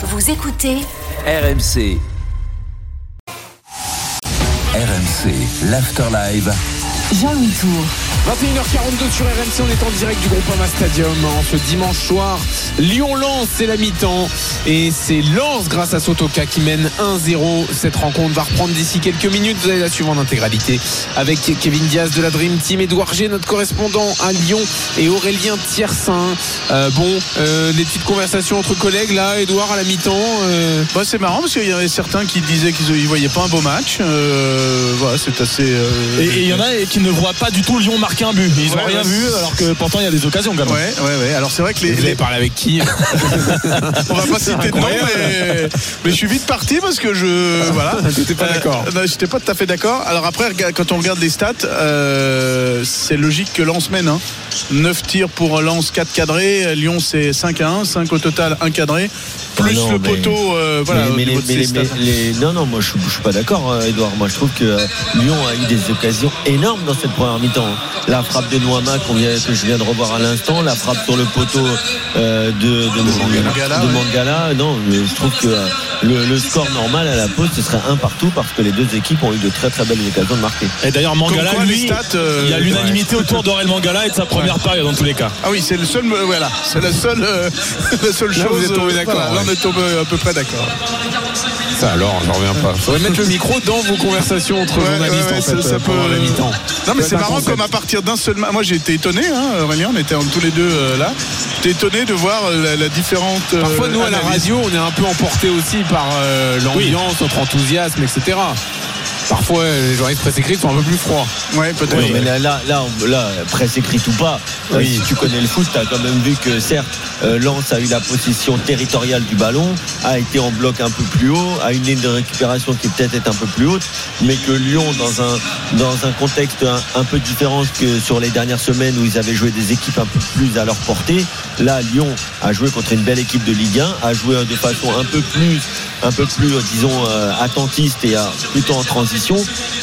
Vous écoutez RMC. RMC, l'Afterlive. Jean-Louis Tour. 21h42 sur RMC, on est en direct du Groupama Stadium en ce dimanche soir. Lyon-Lens, c'est la mi-temps. Et c'est Lens grâce à Sotoka qui mène 1-0. Cette rencontre va reprendre d'ici quelques minutes. Vous allez la suivre en intégralité avec Kevin Diaz de la Dream Team, Edouard G, notre correspondant à Lyon, et Aurélien Tiersin. Euh, bon, euh, des petites conversations entre collègues là, Edouard à la mi-temps. euh, Bah, c'est marrant parce qu'il y avait certains qui disaient qu'ils ne voyaient pas un beau match. Euh, voilà, c'est assez. euh, Et et il y en a qui ne voient pas du tout Lyon marquer un but. Ils n'ont Ouais, rien ouais. vu alors que pourtant il y a des occasions quand même. Ouais, ouais, ouais. Alors c'est vrai que les, Vous avez les- parlé avec qui on va pas citer de nom, mais, mais je suis vite parti parce que je voilà. T'étais pas Euh, d'accord. non, J'étais pas tout à fait d'accord. Alors après, quand on regarde les stats, euh, c'est logique que Lens mène. Hein. 9 tirs pour Lens, 4 cadrés. Lyon, c'est 5 à 1, 5 au total, 1 cadré. Plus Ah non, le mais- poteau, euh, voilà, mais, mais les, les- non, non, moi je, suis- je suis pas d'accord, euh, Edouard. Moi je trouve que euh, Lyon a eu des occasions énormes dans cette première mi-temps. La frappe de Noama qu'on vient- que je viens de revoir à l'instant, la frappe sur le poteau euh, de, de, Mangala, de ouais. Mangala. Non, mais je trouve que euh, le, le score normal à la pause ce serait un partout parce que les deux équipes ont eu de très très belles occasions de marquer. Et d'ailleurs Mangala, quoi, lui, stats, euh, il y a l'unanimité autour d'Aurel Mangala et de sa première période dans tous les cas. Ah oui, c'est le seul, voilà, c'est la seule, euh, la seule Là, chose. vous êtes tombés d'accord, voilà, là, ouais. on est tombé à peu près d'accord. Ça alors, j'en reviens pas. Faudrait mettre le micro dans vos conversations entre Ouais, journalistes ouais, ouais, en fait, ça- ça pendant peut- la mi-temps. Non mais c'est marrant concept. comme à partir d'un seul match. Moi j'ai été étonné, hein, Aurélien, on était tous les deux euh, là. J'étais étonné de voir euh, la, la différente. euh, Parfois, nous, à la radio, on est un peu emporté aussi par euh, l'ambiance, notre enthousiasme, etc. Parfois, les journalistes presse écrite sont un peu plus froids. Ouais, peut-être. Oui, mais là, là, là, on- là, presse écrite ou pas, euh, si tu connais le foot, tu as quand même vu que certes, euh, Lens a eu la possession territoriale du ballon, a été en bloc un peu plus haut, a une ligne de récupération qui peut-être est un peu plus haute, mais que Lyon, dans un, dans un contexte un, un peu différent que sur les dernières semaines où ils avaient joué des équipes un peu plus à leur portée, là, Lyon a joué contre une belle équipe de Ligue 1, a joué de façon un peu plus, un peu plus, euh, disons, euh, attentiste et plutôt en transition,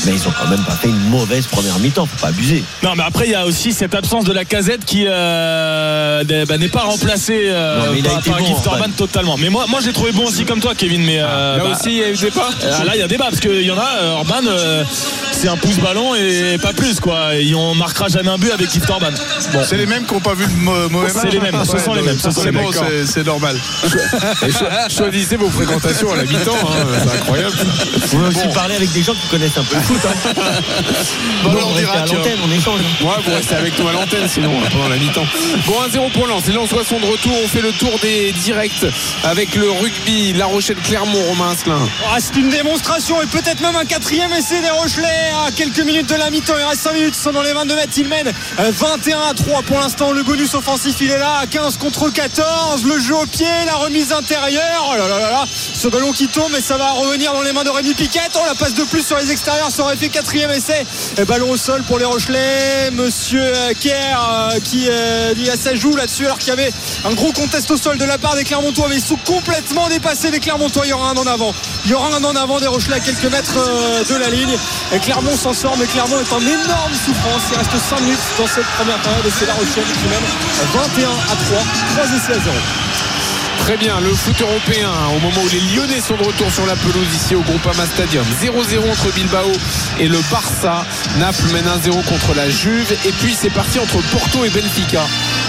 mais ils ont quand même pas fait une mauvaise première mi-temps, faut pas abuser. Non mais après il y a aussi cette absence de la casette qui euh, bah, n'est pas remplacée euh, Non, mais il a par, par bon, Gift Orban. Orban totalement. Mais moi, moi j'ai trouvé bon aussi comme toi Kevin. Mais euh, Là bah, aussi, il y a eu euh, là il y a débat parce qu'il y en a euh, Orban euh, c'est un pouce ballon et pas plus quoi. Et on marquera jamais un but avec Gift Orban. Bon. C'est les mêmes qui n'ont pas vu de mo- mauvais C'est match. les mêmes, ce sont les mêmes, ce sont c'est les bon, mêmes. c'est- c'est normal. Choisissez vos fréquentations à la mi-temps, hein, c'est incroyable. Vous pouvez aussi parler avec des gens qui connaissent un peu le foot. Hein. Bon, on on dira, à l'antenne, on échange. Ouais, vous restez avec nous à l'antenne sinon hein, pendant la mi-temps. Bon, 1-0 pour Lens. Les Lensois sont de retour. On fait le tour des directs avec le rugby. La Rochelle-Clermont, Romain Asselin. Ah, c'est une démonstration et peut-être même un quatrième essai des Rochelais à quelques minutes de la mi-temps. Il reste 5 minutes, ils sont dans les 22 mètres. Ils mènent euh, 21 à 3 pour l'instant. Le bonus offensif, il est là à 15 contre 14. Le jeu au pied, la remise intérieure. Oh là là là là. Ce ballon qui tombe et ça va revenir dans les mains de Rémi Piquet. On la passe de plus sur les extérieurs. Ça aurait fait quatrième essai. Et ballon au sol pour les Rochelais. Monsieur euh, Kerr euh, qui euh, dit à sa joue là-dessus alors qu'il y avait un gros contest au sol de la part des Clermontois. Mais ils sont complètement dépassés les Clermontois. Il y aura un en avant. Il y aura un en avant des Rochelais à quelques mètres euh, de la ligne. Et Clermont s'en sort, mais Clermont est en énorme souffrance. Il reste 5 minutes dans cette première période et c'est La Rochelle qui mène 21 à 3, 3 essais à 0. Très bien, le foot européen, au moment où les Lyonnais sont de retour sur la pelouse ici au Groupama Stadium. 0-0 entre Bilbao et le Barça. Naples mène 1-0 contre la Juve. Et puis c'est parti entre Porto et Benfica.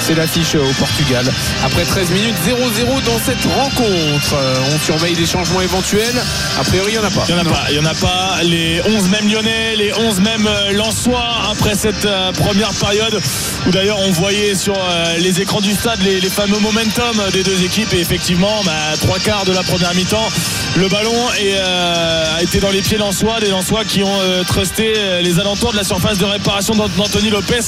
C'est l'affiche au Portugal. Après 13 minutes, 0-0 dans cette rencontre. Euh, On surveille les changements éventuels. A priori, il n'y en a pas. Il n'y en a pas, il y en a pas. Les 11 mêmes lyonnais, les 11 mêmes euh, lensois après cette euh, première période où d'ailleurs on voyait sur euh, les écrans du stade les, les fameux momentum des deux équipes et effectivement bah, trois quarts de la première mi-temps le ballon est, euh, a été dans les pieds lensois des lensois qui ont euh, trusté euh, les alentours de la surface de réparation d'Ant- d'Anthony Lopez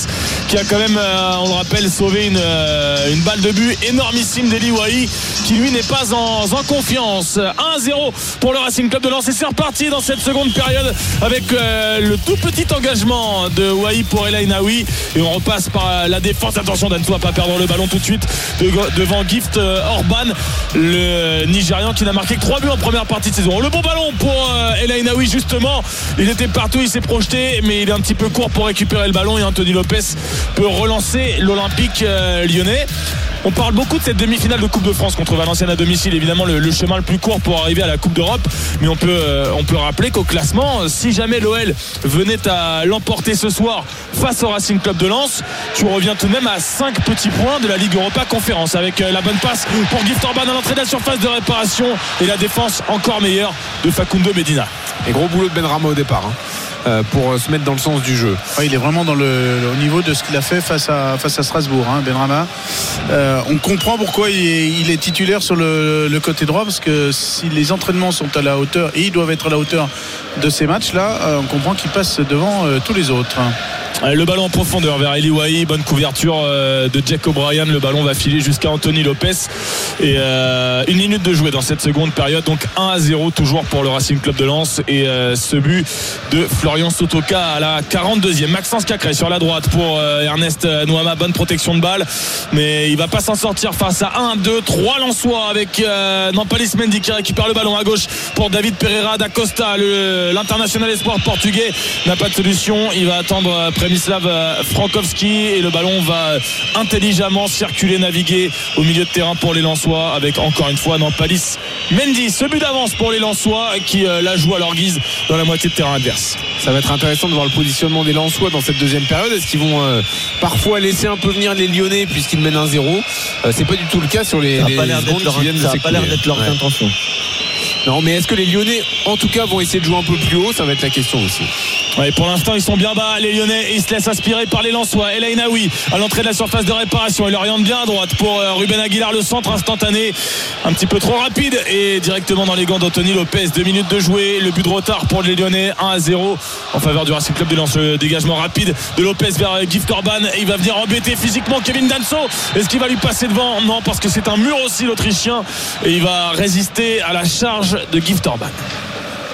qui a quand même euh, on le rappelle sauvé une, euh, une balle de but énormissime d'Eli Wahi qui lui n'est pas en, confiance. 1-0 pour le Racing Club de Lens. Et c'est reparti dans cette seconde période avec euh, le tout petit engagement de Wahi pour Elaine Naoui et on repasse par euh, la défense. Attention Danso à pas perdre le ballon tout de suite de- devant Gift Orban le Nigérian qui n'a marqué que 3 buts en première partie de saison. Le bon ballon pour euh, Elaine Naoui justement. Il était partout il s'est projeté mais il est un petit peu court pour récupérer le ballon. Et Anthony Lopez peut relancer l'Olympique lyonnais On parle beaucoup de cette demi-finale de Coupe de France contre Valenciennes à domicile. Évidemment, le, chemin le plus court pour arriver à la Coupe d'Europe. Mais on peut, euh, rappeler qu'au classement, si jamais l'OL venait à l'emporter ce soir face au Racing Club de Lens, tu reviens tout de même à 5 petits points de la Ligue Europa Conférence avec euh, la bonne passe pour Gift Orban à l'entrée de la surface de réparation et la défense encore meilleure de Facundo Medina. Et gros boulot de Benrama au départ. hein, euh, pour euh, se mettre dans le sens du jeu. Il est vraiment au niveau de ce qu'il a fait face à, face à Strasbourg, hein, Benrama. Euh, on comprend pourquoi il est, titulaire sur le, le côté droit, parce que si les entraînements sont à la hauteur, et ils doivent être à la hauteur de ces matchs-là, on comprend qu'il passe devant tous les autres. Euh, Le ballon en profondeur vers Eli Wahi, bonne couverture euh, de Jack O'Brien. Le ballon va filer jusqu'à Anthony Lopez. Et euh, une minute de jouer dans cette seconde période. Donc 1 à 0 toujours pour le Racing Club de Lens. Et euh, ce but de Florian Sotoka à la 42e. Maxence Cacré sur la droite pour euh, Ernest Nouama. Bonne protection de balle. Mais il va pas s'en sortir face à 1, 2, 3 Lensois avec euh, Nampalis Mendy qui récupère le ballon à gauche pour David Pereira da Costa. L'international espoir portugais n'a pas de solution. Il va attendre euh, Premislav euh, Frankowski et le ballon va intelligemment circuler, naviguer au milieu de terrain pour les Lensois avec encore une fois Nampalis Mendy. Ce but d'avance pour les Lensois qui euh, la joue à leur guise dans la moitié de terrain adverse. Ça va être intéressant de voir le positionnement des Lensois dans cette deuxième période. Est-ce qu'ils vont euh, parfois laisser un peu venir les Lyonnais puisqu'ils mènent un 0 Euh, C'est pas du tout le cas sur les, Ça n'a les pas l'air d'être leur, qui viennent de ça a pas l'air d'être leur Ouais. intention. Non, mais est-ce que les Lyonnais, en tout cas, vont essayer de jouer un peu plus haut? Ça va être la question aussi. Ouais, pour l'instant, ils sont bien bas, les Lyonnais, et ils se laissent aspirer par les Lensois. El Ainaoui à l'entrée de la surface de réparation. Il oriente bien à droite pour euh, Ruben Aguilar, le centre instantané, un petit peu trop rapide et directement dans les gants d'Anthony Lopez. Deux minutes de jouer, le but de retard pour les Lyonnais, 1 à 0 en faveur du Racing Club de. Le dégagement rapide de Lopez vers euh, Gift Orban. Il va venir embêter physiquement Kevin Danso. Est-ce qu'il va lui passer devant? Non, parce que c'est un mur aussi, l'Autrichien, et il va résister à la charge de Gift Orban.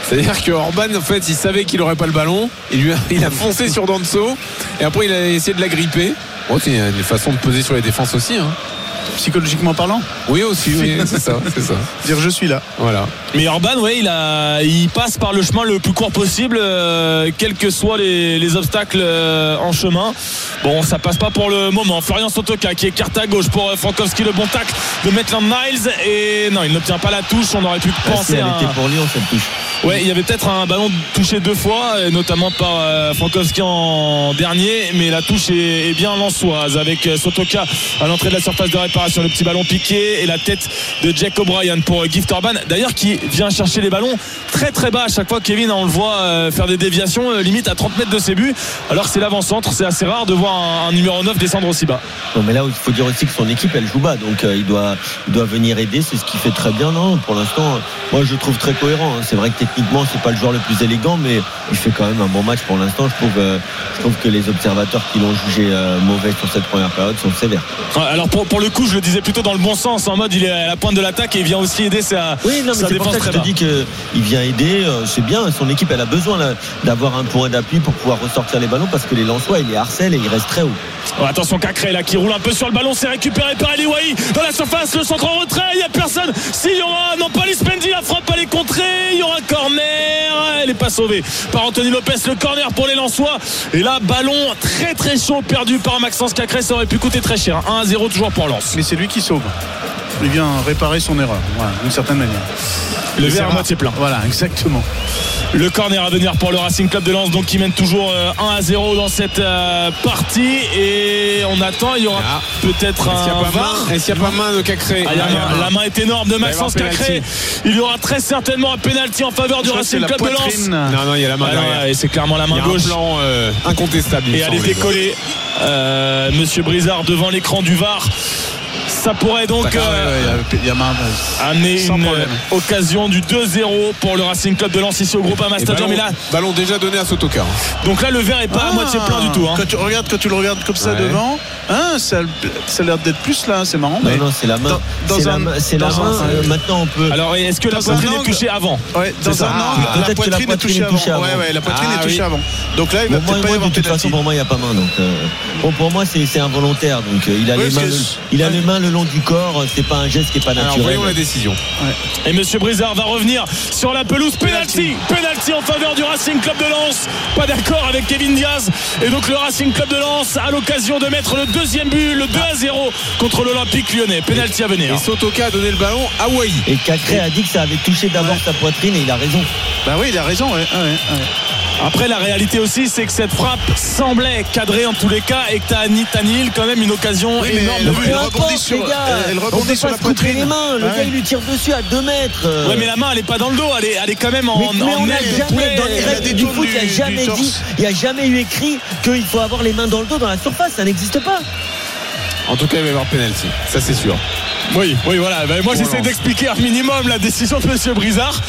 C'est-à-dire que Orban, en fait, il savait qu'il n'aurait pas le ballon. Il, a, foncé sur Danso. Et après, il a essayé de la gripper. Bon, c'est une façon de peser sur les défenses aussi. hein. Psychologiquement parlant, Oui, aussi, oui, c'est ça, c'est ça. dire je suis là. Voilà. Mais Orban, ouais, il, a, il passe par le chemin le plus court possible, euh, quels que soient les, les obstacles euh, en chemin. Bon, ça passe pas pour le moment. Florian Sotoka qui écarte à gauche pour euh, Frankowski, le bon tacle de Maitland Niles. Et non, il n'obtient pas la touche. On aurait pu Ah, si, penser elle à. était pour Lyon cette touche. Ouais, il y avait peut-être un ballon touché deux fois, et notamment par euh, Frankowski en dernier, mais la touche est, est bien lançoise avec Sotoka à l'entrée de la surface de réparation. Le petit ballon piqué et la tête de Jack O'Brien pour euh, Gift Orban. D'ailleurs, qui vient chercher les ballons très très bas à chaque fois. Kevin, on le voit euh, faire des déviations euh, limite à 30 mètres de ses buts, alors c'est l'avant-centre. C'est assez rare de voir un, un numéro 9 descendre aussi bas. Non, mais là, il faut dire aussi que son équipe, elle joue bas, donc euh, il, doit, il doit venir aider. C'est ce qu'il fait très bien. Non, pour l'instant, moi, je trouve très cohérent. hein. C'est vrai que techniquement, c'est pas le joueur le plus élégant, mais il fait quand même un bon match pour l'instant. Je trouve, euh, je trouve que les observateurs qui l'ont jugé euh, mauvais sur cette première période sont sévères. Alors pour, pour le coup, je le disais plutôt dans le bon sens, en mode il est à la pointe de l'attaque et il vient aussi aider sa, Oui, non, mais sa c'est pour défense ça que très je te dis qu'il vient aider. euh, C'est bien. Son équipe, elle a besoin d'avoir un point d'appui pour pouvoir ressortir les ballons parce que les Lensois, il les harcèle et il reste très haut. Oh, attention Cacré là qui roule un peu sur le ballon, c'est récupéré par Ali Wahi dans la surface, le centre en retrait, il n'y a personne. S'il y aura, non pas Lispendi, la frappe elle est contrée, il y aura corner, elle n'est pas sauvée par Anthony Lopez, le corner pour les Lensois. Et là, ballon très très chaud perdu par Maxence Cacré, ça aurait pu coûter très cher. 1 à 0 toujours pour Lens. Mais c'est lui qui sauve. Il vient réparer son erreur, voilà, d'une certaine manière. Le verre à moitié plein. Voilà, exactement. Le corner à venir pour le Racing Club de Lens, donc qui mène toujours euh, 1 à 0 dans cette euh, partie. Et on attend, il y aura Ah. peut-être Est-ce qu'il un n'y Est-ce qu'il y a pas main de Cacré Ah, la main est énorme de Maxence Cacré. Il y aura très certainement un penalty en faveur du Racing Club de Lens. Non, non, il y a la main Ah derrière. et c'est clairement la Il y main a un gauche. plan euh, incontestable. Et elle est décollée. Euh, Monsieur Brizard devant l'écran du VAR. Ça pourrait donc Ah, euh, ouais, il y a- il y a main. amener Sans une problème. euh, occasion du 2-0 pour le Racing Club de Lens ici au Groupama Et Stadium. ballon, Et là, ballon déjà donné à Sotoka. hein. donc là, le verre est pas à Ah, moitié plein du tout. hein. Quand tu regardes, quand tu le regardes comme ça Ouais. devant, hein, ça, ça a l'air d'être plus là, c'est marrant. mais- Non, non, c'est la main. Dans- dans C'est la un- main. c'est la dans main. un- Euh, maintenant, on peut. Alors, est-ce que la poitrine est touchée avant? Dans un angle, Ah, la peut-être que poitrine, la est poitrine touchée est avant. Ouais, la poitrine Ah, est touchée avant. Donc là, il va peut-être pas y avoir de toute façon, pour moi, il n'y a pas main. Bon, pour moi, c'est involontaire. Donc, il a les mains, le- ouais. mains long du corps, c'est pas un geste qui est pas Alors naturel. voyons la décision. Et Monsieur Brizard va revenir sur la pelouse. Penalty, penalty en faveur du Racing Club de Lens. Pas d'accord avec Kevin Diaz. Et donc le Racing Club de Lens a l'occasion de mettre le deuxième but, le 2 à 0 contre l'Olympique lyonnais. Penalty à venir. Et Sotoka a donné le ballon à Wai. Et Cacré a dit que ça avait touché d'abord sa poitrine et il a raison. Bah oui, il a raison. ouais, ouais, ouais. Après, la réalité aussi, c'est que cette frappe semblait cadrée en tous les cas et que t'as Tanil quand même une occasion Oui, énorme. elle- de elle. Peu rebondit sur- les gars. elle On rebondit sur la poitrine. les mains. Le Ouais. gars, il lui tire dessus à 2 mètres. Ouais, mais la main, elle est pas dans le dos, elle est, elle est quand même en, Mais, en on jamais, dans les règles des du foot, il n'y a jamais dit, il n'y a jamais eu écrit qu'il faut avoir les mains dans le dos dans la surface. Ça n'existe pas. En tout cas, il va y avoir penalty. Ça, c'est sûr. Oui, oui, voilà. Ben, moi, j'essaie d'expliquer un minimum la décision de Monsieur Brizard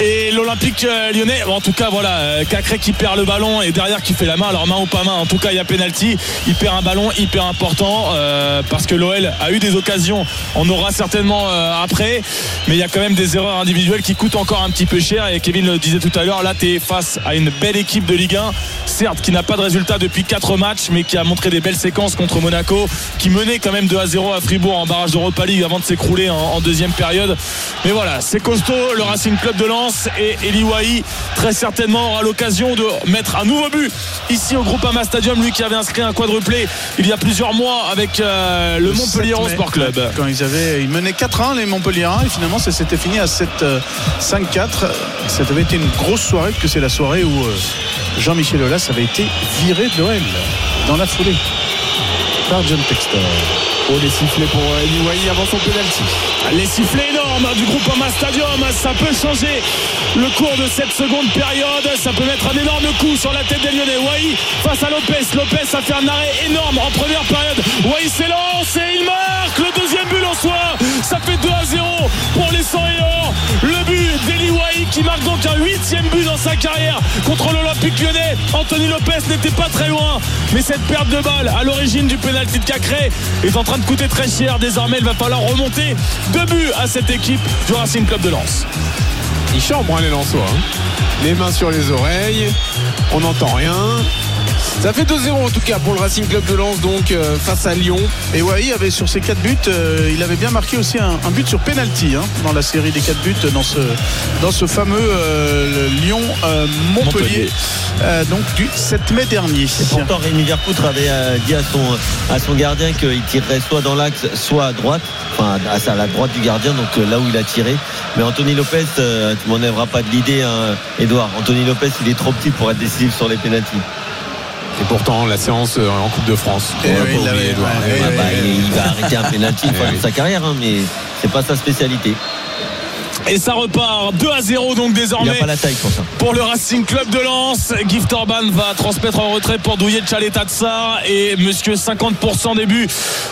et l'Olympique euh, lyonnais. En tout cas, voilà, euh, Cacré qui perd le ballon et derrière qui fait la main. Alors main ou pas main. En tout cas, il y a penalty. Il perd un ballon hyper important euh, parce que l'OL a eu des occasions. On aura certainement euh, après, mais il y a quand même des erreurs individuelles qui coûtent encore un petit peu cher. Et Kevin le disait tout à l'heure. Là, tu es face à une belle équipe de Ligue 1, certes, qui n'a pas de résultat depuis 4 matchs, mais qui a montré des belles séquences contre Monaco, qui menait quand même 2 à 0 à Fribourg en barrage d'Europa League avant de s'écrouler en, en deuxième période. Mais voilà, c'est costaud. Le Racing Club de Lens et Eli Wahi très certainement aura l'occasion de mettre un nouveau but ici au Groupama Stadium. Lui qui avait inscrit un quadruplé il y a plusieurs mois avec euh, le, Montpellier 7 mai, Sport Club. Quand ils avaient, ils menaient 4-1 les Montpelliérains et finalement ça s'était fini à 7 euh, 5-4. Ça avait été une grosse soirée que c'est la soirée où euh, Jean-Michel Aulas avait été viré de l'OL dans la foulée par John Textor. Oh, les sifflets pour Eli Wai avant son penalty. Les sifflets énormes du groupe Ama Stadium, ça peut changer le cours de cette seconde période. Ça peut mettre un énorme coup sur la tête des Lyonnais. Wai face à Lopez. Lopez a fait un arrêt énorme en première période. Wai s'élance et il marque le deuxième but en soi. Ça fait 2 à 0 pour les 100 et or. Qui marque donc un huitième but dans sa carrière contre l'Olympique lyonnais. Anthony Lopez n'était pas très loin, mais cette perte de balle à l'origine du pénalty de Cacré est en train de coûter très cher. Désormais, il va falloir remonter deux buts à cette équipe du Racing Club de Lens. Il chambre hein, les Lensois. hein. Les mains sur les oreilles. On n'entend rien. Ça fait 2-0 en tout cas pour le Racing Club de Lens donc euh, face à Lyon. Et Wai avait sur ses 4 buts, euh, il avait bien marqué aussi un, un but sur penalty hein, dans la série des 4 buts dans ce, dans ce fameux euh, Lyon-Montpellier Montpellier. euh, donc du 7 mai dernier. Et pourtant, Rémi Vercoutre avait euh, dit à son, à son gardien qu'il tirerait soit dans l'axe, soit à droite, enfin à, à la droite du gardien, donc euh, là où il a tiré. Mais Anthony Lopez, euh, tu m'enlèveras pas de l'idée, hein, Edouard. Anthony Lopez, il est trop petit pour être décisif sur les pénaltys. Et pourtant la séance euh, en Coupe de France. Eh oui, il ouais, Eh ouais. Ah bah, il, il va arrêter un pénalty une fois Eh dans oui. sa carrière, hein, mais c'est pas sa spécialité. Et ça repart 2 à 0 donc Il désormais pas la taille pour ça. pour le Racing Club de Lens. Gift Orban va transmettre en retrait pour douiller Tchaleta et monsieur 50% des buts.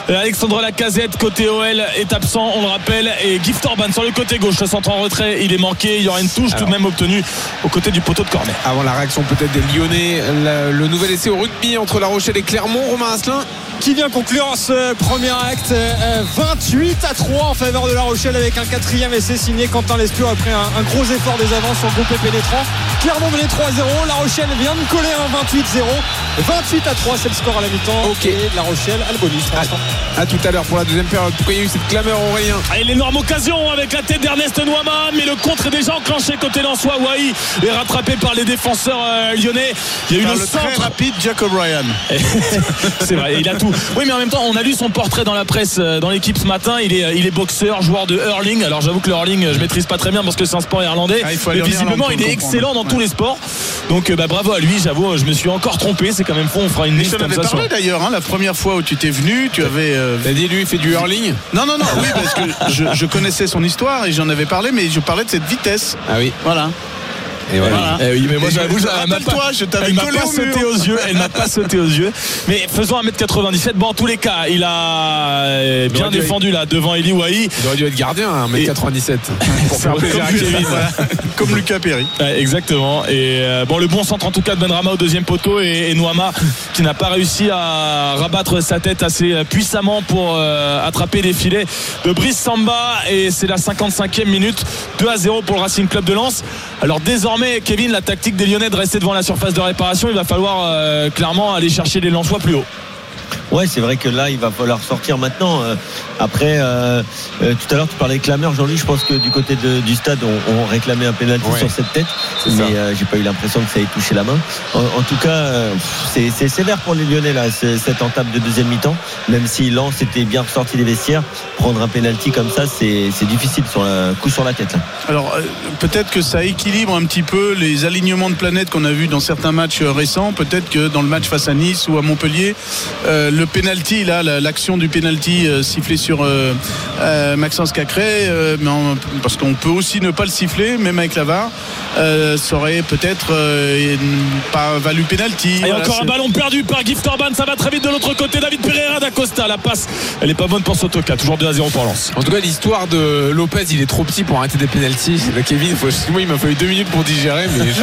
Euh, Alexandre Lacazette côté OL est absent, on le rappelle. Et Gift Orban sur le côté gauche, le centre en retrait, il est manqué. Il y aura une touche tout de même obtenue au côté du poteau de corner. Avant la réaction peut-être des Lyonnais, la- le nouvel essai au rugby entre La Rochelle et Clermont, Romain Asselin. Qui vient conclure ce premier acte euh, 28 à 3 en faveur de La Rochelle avec un quatrième essai signé Quentin Lescure après un, un gros effort des avances sur le groupe pénétrant Clermont menait 3-0 La Rochelle vient de coller un 28-0 28 à 3 c'est le score à la mi-temps Ok. et La Rochelle a le bonus pour l'instant. À tout à l'heure pour la deuxième période. Pourquoi il y a eu cette clameur Aurélien Et l'énorme occasion avec la tête d'Ernest Noama, mais le contre est déjà enclenché côté Lensois. Wai est rattrapé par les défenseurs euh, lyonnais. Il y a eu le le très centre. rapide Jack O'Brien. C'est vrai, il a tout. Oui, mais en même temps, on a lu son portrait dans la presse, euh, dans l'équipe ce matin. Il est, il est boxeur, joueur de hurling. Alors j'avoue que le hurling, euh, je maîtrise pas très bien parce que c'est un sport irlandais. Ah, il faut mais visiblement, il est excellent dans tous les sports. Donc euh, bah, bravo à lui. J'avoue, je me suis encore trompé. C'est quand même faux. On fera une Mais liste comme ça. sur- d'ailleurs, hein, la première fois où tu t'es venu, tu avais. euh, T'as dit lui il fait du hurling Non, non, non, oui, parce que je, je connaissais son histoire et j'en avais parlé, mais je parlais de cette vitesse. Ah oui. Voilà. Et voilà. Voilà. Eh oui, mais moi j'avoue, elle m'a pas, je t'avais elle m'a pas au sauté aux yeux. Elle m'a pas sauté aux yeux. Mais faisons 1m97. Bon, en tous les cas, il a euh, bien défendu là devant Eli Wahi. Il aurait dû être gardien à 1m97 pour faire plaisir à comme Kevin. Comme Lucas Perry. Ouais, exactement. Et euh, bon, le bon centre en tout cas de Benrama au deuxième poteau et, et Noama qui n'a pas réussi à rabattre sa tête assez puissamment pour euh, attraper les filets de Brice Samba. Et c'est la 55e minute, 2 à 0 pour le Racing Club de Lens. Alors désormais, Kevin, la tactique des Lyonnais de rester devant la surface de réparation, il va falloir euh, clairement aller chercher les Lensois plus haut. Ouais, c'est vrai que là, il va falloir sortir maintenant. Euh, Après, euh, euh, tout à l'heure, tu parlais de clameur, Jean-Louis. Je pense que du côté de- du stade, on, on réclamait un pénalty Ouais. sur cette tête, mais euh, j'ai pas eu l'impression que ça ait touché la main. En, en tout cas, c'est sévère pour les Lyonnais là, ce- cette entame de deuxième mi-temps. Même si Lens était bien ressorti des vestiaires, prendre un pénalty comme ça, c'est difficile sur un coup sur la tête. là. Alors peut-être que ça équilibre un petit peu les alignements de planètes qu'on a vus dans certains matchs récents. Peut-être que dans le match face à Nice ou à Montpellier, euh, le penalty là, la- l'action du penalty euh, sifflé sur euh, euh, Maxence Cacré, euh, mais parce qu'on peut aussi ne pas le siffler, même avec la VAR, euh, ça aurait peut-être euh, pas valu penalty. Et Voilà, encore un c'est- ballon perdu par Gift Orban, ça va très vite de l'autre côté. David Pereira d'Acosta, la passe, elle est pas bonne pour Sotoka, toujours 2 à 0 pour Lens. En tout cas, l'histoire de Lopez, il est trop petit pour arrêter des pénalties. Là, Kevin, faut- moi, il m'a fallu deux minutes pour digérer, mais je,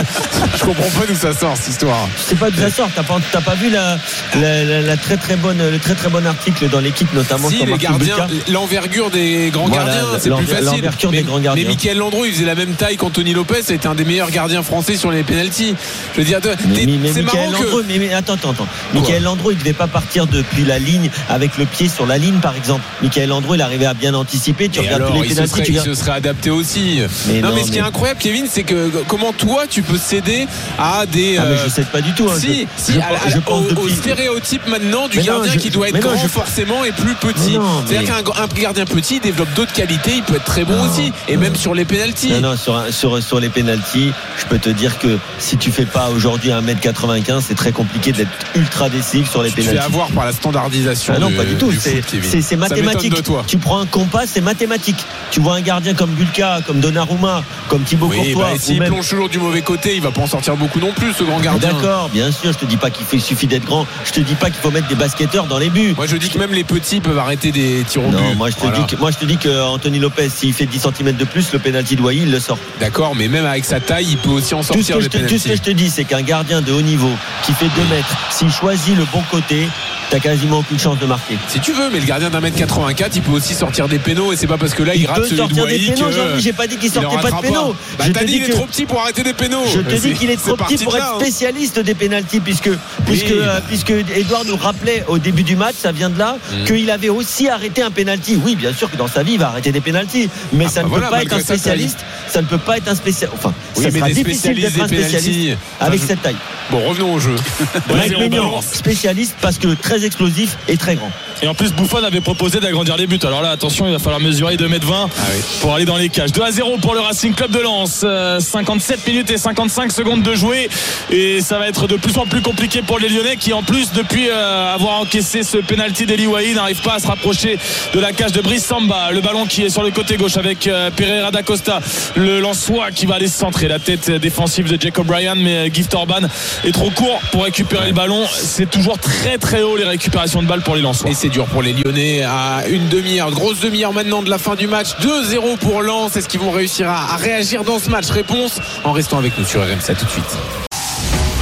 je comprends pas d'où ça sort cette histoire. Je sais pas d'où ça sort. T'as pas, t'as pas vu la, la, la- la très très bonne, le très très bon article dans l'équipe, notamment Si, sur les gardiens, l'envergure des grands Voilà, gardiens, c'est plus facile. l'envergure mais, des grands gardiens. Mais Michael Landreau, il faisait la même taille qu'Anthony Lopez, c'était un des meilleurs gardiens français sur les pénalties. Je veux dire, c'est marrant Michael que. Landreau, mais, mais attends, attends, attends. Michael Landreau, il devait pas partir depuis la ligne avec le pied sur la ligne, par exemple. Michael Landreau, il arrivait à bien anticiper. Tu Et regardes alors, tous les pénaltys, serait, tu il se serait adapté aussi. Mais non, non, mais ce qui est incroyable, Kevin, c'est que comment toi, tu peux céder à des. Ah, mais euh, je sais pas du tout. hein. Si, je, si, je, à- à- je pense au, stéréotype maintenant du Mais gardien je- qui doit être mais non, grand je- forcément et plus petit. C'est-à-dire mais- qu'un un gardien petit il développe d'autres qualités, il peut être très bon Non, aussi, et non. même sur les pénalties. Non, non, sur, un- sur, sur les pénalties, je peux te dire que si tu fais pas aujourd'hui 1m95, c'est très compliqué d'être ultra décisif sur les Tu te fais pénalties. avoir par la standardisation. Ah non, du- pas du tout. C'est mathématique. Tu prends un compas, c'est mathématique. Tu vois un gardien comme Bulka, comme Donnarumma, comme Thibaut Oui, Courtois, bah, s'il même- plonge toujours du mauvais côté, il va pas en sortir beaucoup non plus, ce grand gardien. D'accord, bien sûr. Je te dis pas qu'il suffit d'être grand. Je te dis pas qu'il faut mettre des dans les buts. Moi, je dis que même les petits peuvent arrêter des tirs au Non, but. moi je te Voilà. dis que moi je te dis que Anthony Lopez, s'il fait 10 cm de plus, le penalty de Wai, il le sort. D'accord, mais même avec sa taille, il peut aussi en Tout ce, sortir que des je te, tout ce que je te dis, c'est qu'un gardien de haut niveau qui fait 2 mètres, s'il choisit le bon côté, t'as quasiment aucune chance de marquer. Si tu veux, mais le gardien d'un mètre 84, il peut aussi sortir des pénaux et c'est pas parce que là il, Il rate peut celui de sortir des pénaux, j'ai pas dit qu'il sortait pas de pénaux. Bah, Je t'as dit dis il est trop petit pour arrêter des pénaux. Je te dis qu'il est trop petit pour être hein. spécialiste des pénalties puisque puisque euh, puisque Edouard nous rappelait au début du match, ça vient de là, Mm. qu'il avait aussi arrêté un pénalty. Oui, bien sûr que dans sa vie, il va arrêter des pénalties, mais Ah ça bah ne voilà, peut pas être un spécialiste. Ça ne peut pas être un spécialiste. Enfin, Oui, ça mais sera des difficile spécialistes d'être un des spécialiste avec Enfin, je- cette taille. Bon, revenons au jeu. Mike Maignan, spécialiste parce que très explosif et très grand. Et en plus, Buffon avait proposé d'agrandir les buts. Alors là, attention, il va falloir mesurer 2m20 Ah oui. pour aller dans les cages. 2 à 0 pour le Racing Club de Lens. Euh, 57 minutes et 55 secondes de jouer. Et ça va être de plus en plus compliqué pour les Lyonnais qui, en plus, depuis euh, avoir encaissé ce penalty d'Eli Wahi, n'arrivent pas à se rapprocher de la cage de Brice Samba. Le ballon qui est sur le côté gauche avec euh, Pereira da Costa. Le Lensois qui va aller centrer la tête défensive de Jacob Bryan. Mais euh, Gift Orban est trop court pour récupérer le ballon. C'est toujours très très haut les récupérations de balles pour les Lensois. Et c'est dur pour les Lyonnais à une demi-heure, grosse demi-heure maintenant de la fin du match. 2-0 pour Lens. Est-ce qu'ils vont réussir à, à réagir dans ce match Réponse en restant avec nous sur RMC. À tout de suite.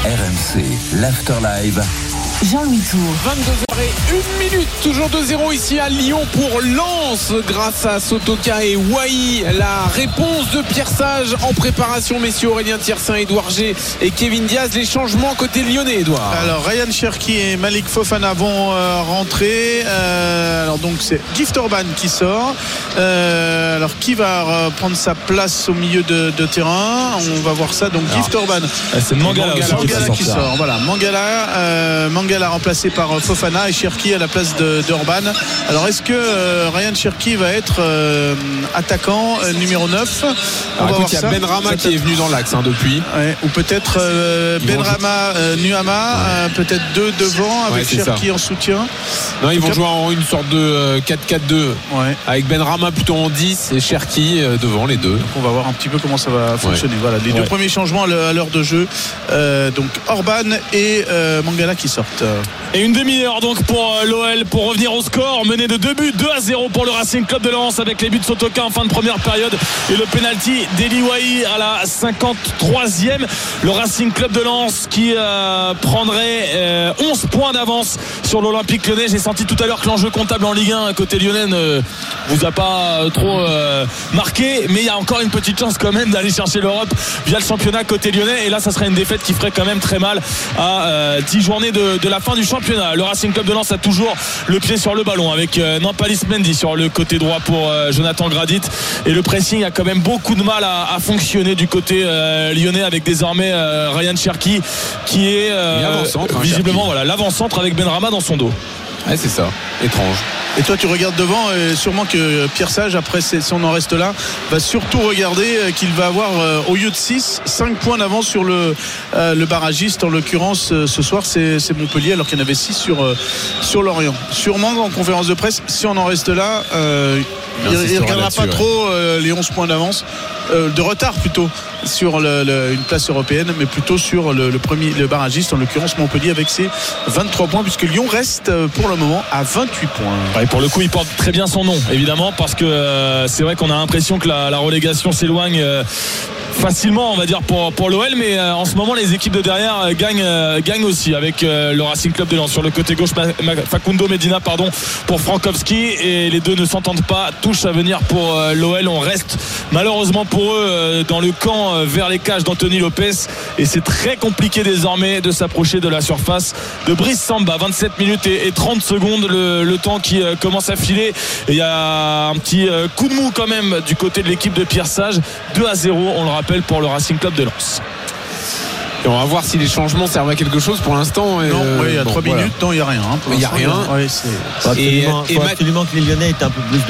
RMC, l'After Live. Jean-Louis Tour. 22h01 minute, toujours 2-0 ici à Lyon pour Lens grâce à Sotoka et Wai. La réponse de Pierre Sage en préparation, messieurs Aurélien Tiersin, Edouard G et Kevin Diaz. Les changements côté lyonnais, Edouard. Alors Ryan Cherki et Malik Fofana vont euh, rentrer. Euh, alors donc c'est Gift Orban qui sort. Euh, alors qui va prendre sa place au milieu de, de terrain? On va voir ça. Donc Gift Orban. C'est Mangala, Mangala qui sort. Voilà, Mangala, euh, Mangala remplacé par euh, Fofana et Cherki à la place de d'Orban. Alors est-ce que euh, Ryan Cherki va être euh, attaquant euh, numéro 9 On Alors, va écoute, voir il y a ça. Ben Rama qui est venu dans l'axe hein, depuis. Ouais, ou peut-être euh, Benrama euh, Nuama, euh, peut-être deux devant avec Ouais, Cherki en soutien. Non, ils vont jouer en une sorte de euh, 4-4-2 Ouais. avec Ben Rama plutôt en 10 et Cherki euh, devant les deux. On va voir un petit peu comment ça va fonctionner. Voilà, les deux Ouais. premiers changements à l'heure à l'heure de jeu. Euh, donc Orban et euh, Mangala qui sortent. Et une demi-heure donc pour l'OL pour revenir au score, mené de deux buts, 2 à 0 pour le Racing Club de Lens avec les buts de Sotoka en fin de première période et le penalty d'Eli Wahi à la 53e. Le Racing Club de Lens qui euh, prendrait euh, 11 points d'avance sur l'Olympique lyonnais. J'ai senti tout à l'heure que l'enjeu comptable en Ligue 1 côté lyonnais ne vous a pas euh, trop euh, marqué, mais il y a encore une petite chance quand même d'aller chercher l'Europe via le championnat côté lyonnais. Et là, ça serait une défaite qui ferait quand même très mal à euh, 10 journées de, de la fin du championnat. Le Racing Club de Lens a toujours le pied sur le ballon avec euh, Nampalis Mendy sur le côté droit pour euh, Jonathan Gradit et le pressing a quand même beaucoup de mal à, à fonctionner du côté euh, lyonnais avec désormais Ryan Cherki qui est euh, hein, visiblement voilà l'avant-centre avec Benrama dans son dos. Ouais, c'est ça. Étrange. Et toi, tu regardes devant, et sûrement que Pierre Sage, après, c'est- si on en reste là, va surtout regarder euh, qu'il va avoir, euh, au lieu de 6, 5 points d'avance sur le, euh, le barragiste. En l'occurrence, ce soir, c'est Montpellier, alors qu'il y en avait 6 sur, sur Lorient. Sûrement, en conférence de presse, si on en reste là, euh, Il ne regardera pas trop euh, les 11 points d'avance, euh, de retard plutôt, sur le- le- une place européenne, mais plutôt sur le, le premier, le barragiste, en l'occurrence Montpellier, avec ses 23 points, puisque Lyon reste pour le moment à 28 points. Ouais, pour le coup, il porte très bien son nom, évidemment, parce que euh, c'est vrai qu'on a l'impression que la, relégation s'éloigne. euh, facilement on va dire pour, pour l'OL mais euh, en ce moment les équipes de derrière gagnent, gagnent aussi avec le Racing Club de Lens sur le côté gauche Facundo Medina pardon pour Frankowski et les deux ne s'entendent pas touche à venir pour l'OL on reste malheureusement pour eux dans le camp vers les cages d'Anthony Lopez et c'est très compliqué désormais de s'approcher de la surface de Brice Samba 27 minutes et, et 30 secondes le, le temps qui euh, commence à filer. Il y a un petit euh, coup de mou quand même du côté de l'équipe de Pierre Sage. 2 à 0 on le rappelle pour le Racing Club de Lens Et on va voir si les changements servent à quelque chose pour l'instant. Non, euh, ouais, il y a bon, 3 voilà. minutes, non, il n'y a rien. hein, Il y a rien. ouais, c'est- Faut absolument, Et- et faut Matt- absolument que les Lyonnais aient un peu plus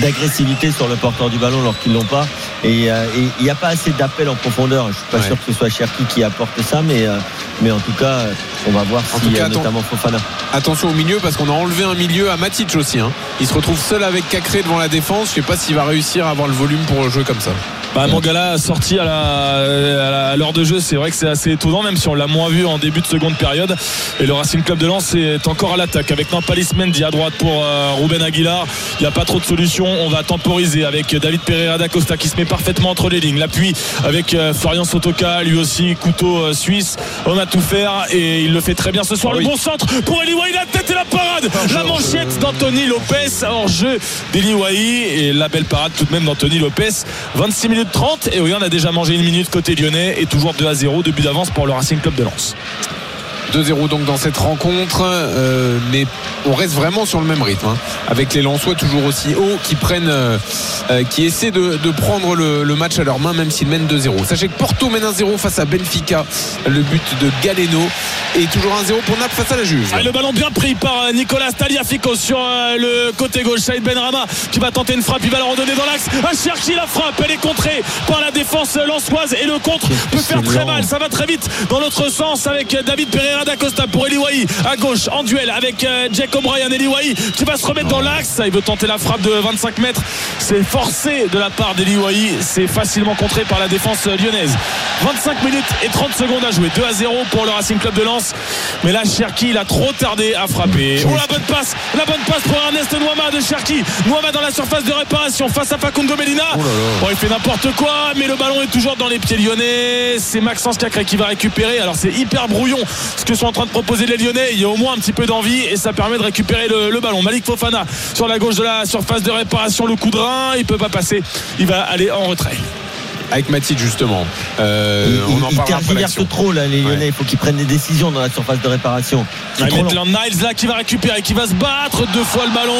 d'agressivité sur le porteur du ballon alors qu'ils l'ont pas. Et euh, il n'y a pas assez d'appel en profondeur. Je suis pas Ouais. sûr que ce soit Cherki qui apporte ça, mais, euh, mais en tout cas, on va voir En si tout cas, euh, notamment Fofana. Attention au milieu parce qu'on a enlevé un milieu à Matic aussi. hein. Il se retrouve seul avec Cacré devant la défense. Je sais pas s'il va réussir à avoir le volume pour jouer comme ça. Bah, Mangala sorti à à la- à l'heure de jeu, c'est vrai que c'est assez étonnant, même si on l'a moins vu en début de seconde période. Et le Racing Club de Lens est encore à l'attaque avec Nampalis Mendy à droite pour euh, Ruben Aguilar. Il n'y a pas trop de solutions. On va temporiser avec David Pereira da Costa qui se met parfaitement entre les lignes. L'appui avec euh, Florian Sotoka, lui aussi couteau euh, suisse. On a tout faire et il le fait très bien ce soir. Ah le oui. bon centre pour Eli Wahi, la tête et la parade. La manchette d'Anthony Lopez hors jeu d'Eli Wahi et la belle parade tout de même d'Anthony Lopez. 26 minutes 30 et on a déjà mangé une minute côté lyonnais et toujours 2 à 0, début d'avance pour le Racing Club de Lens. 2-0 donc dans cette rencontre, euh, mais on reste vraiment sur le même rythme, hein, avec les Lensois toujours aussi hauts qui prennent, euh, euh, qui essaient de, de prendre le, le match à leurs mains même s'ils mènent 2-0. Sachez que Porto mène 1-0 face à Benfica, le but de Galeno et toujours 1-0 pour Naples face à la Juve. Ah, le ballon bien pris par Nicolas Taliafico sur le côté gauche. Saïd Benrama qui va tenter une frappe, il va la redonner dans l'axe. Un Cherki la frappe, elle est contrée par la défense lançoise et le contre peut faire très mal. Ça va très vite dans l'autre sens avec David Pereira da Costa pour Eliwahi à gauche en duel avec euh, Jack O'Brien. Eliwahi qui va se remettre dans l'axe. Il veut tenter la frappe de 25 mètres. C'est forcé de la part d'Eliwahi. C'est facilement contré par la défense lyonnaise. 25 minutes et 30 secondes à jouer. 2 à 0 pour le Racing Club de Lens. Mais là, Cherki, il a trop tardé à frapper. Oh, la bonne passe, la bonne passe pour Ernest Noama de Cherki. Noama dans la surface de réparation face à Facundo Medina. Bon, il fait n'importe quoi, mais le ballon est toujours dans les pieds lyonnais. C'est Maxence Cacré qui va récupérer. Alors, c'est hyper brouillon ce que sont en train de proposer les lyonnais. Il y a au moins un petit peu d'envie et ça permet de récupérer le, ballon. Malik Fofana sur la gauche de la surface de réparation. Le coup de rein, il peut pas passer. Il va aller en retrait. Avec Matic justement. Euh, Ils- on en après l'action. trop là, les Lyonnais. Ouais. Il faut qu'ils prennent des décisions dans la surface de réparation. Maitland Niles là qui va récupérer, qui va se battre deux fois le ballon.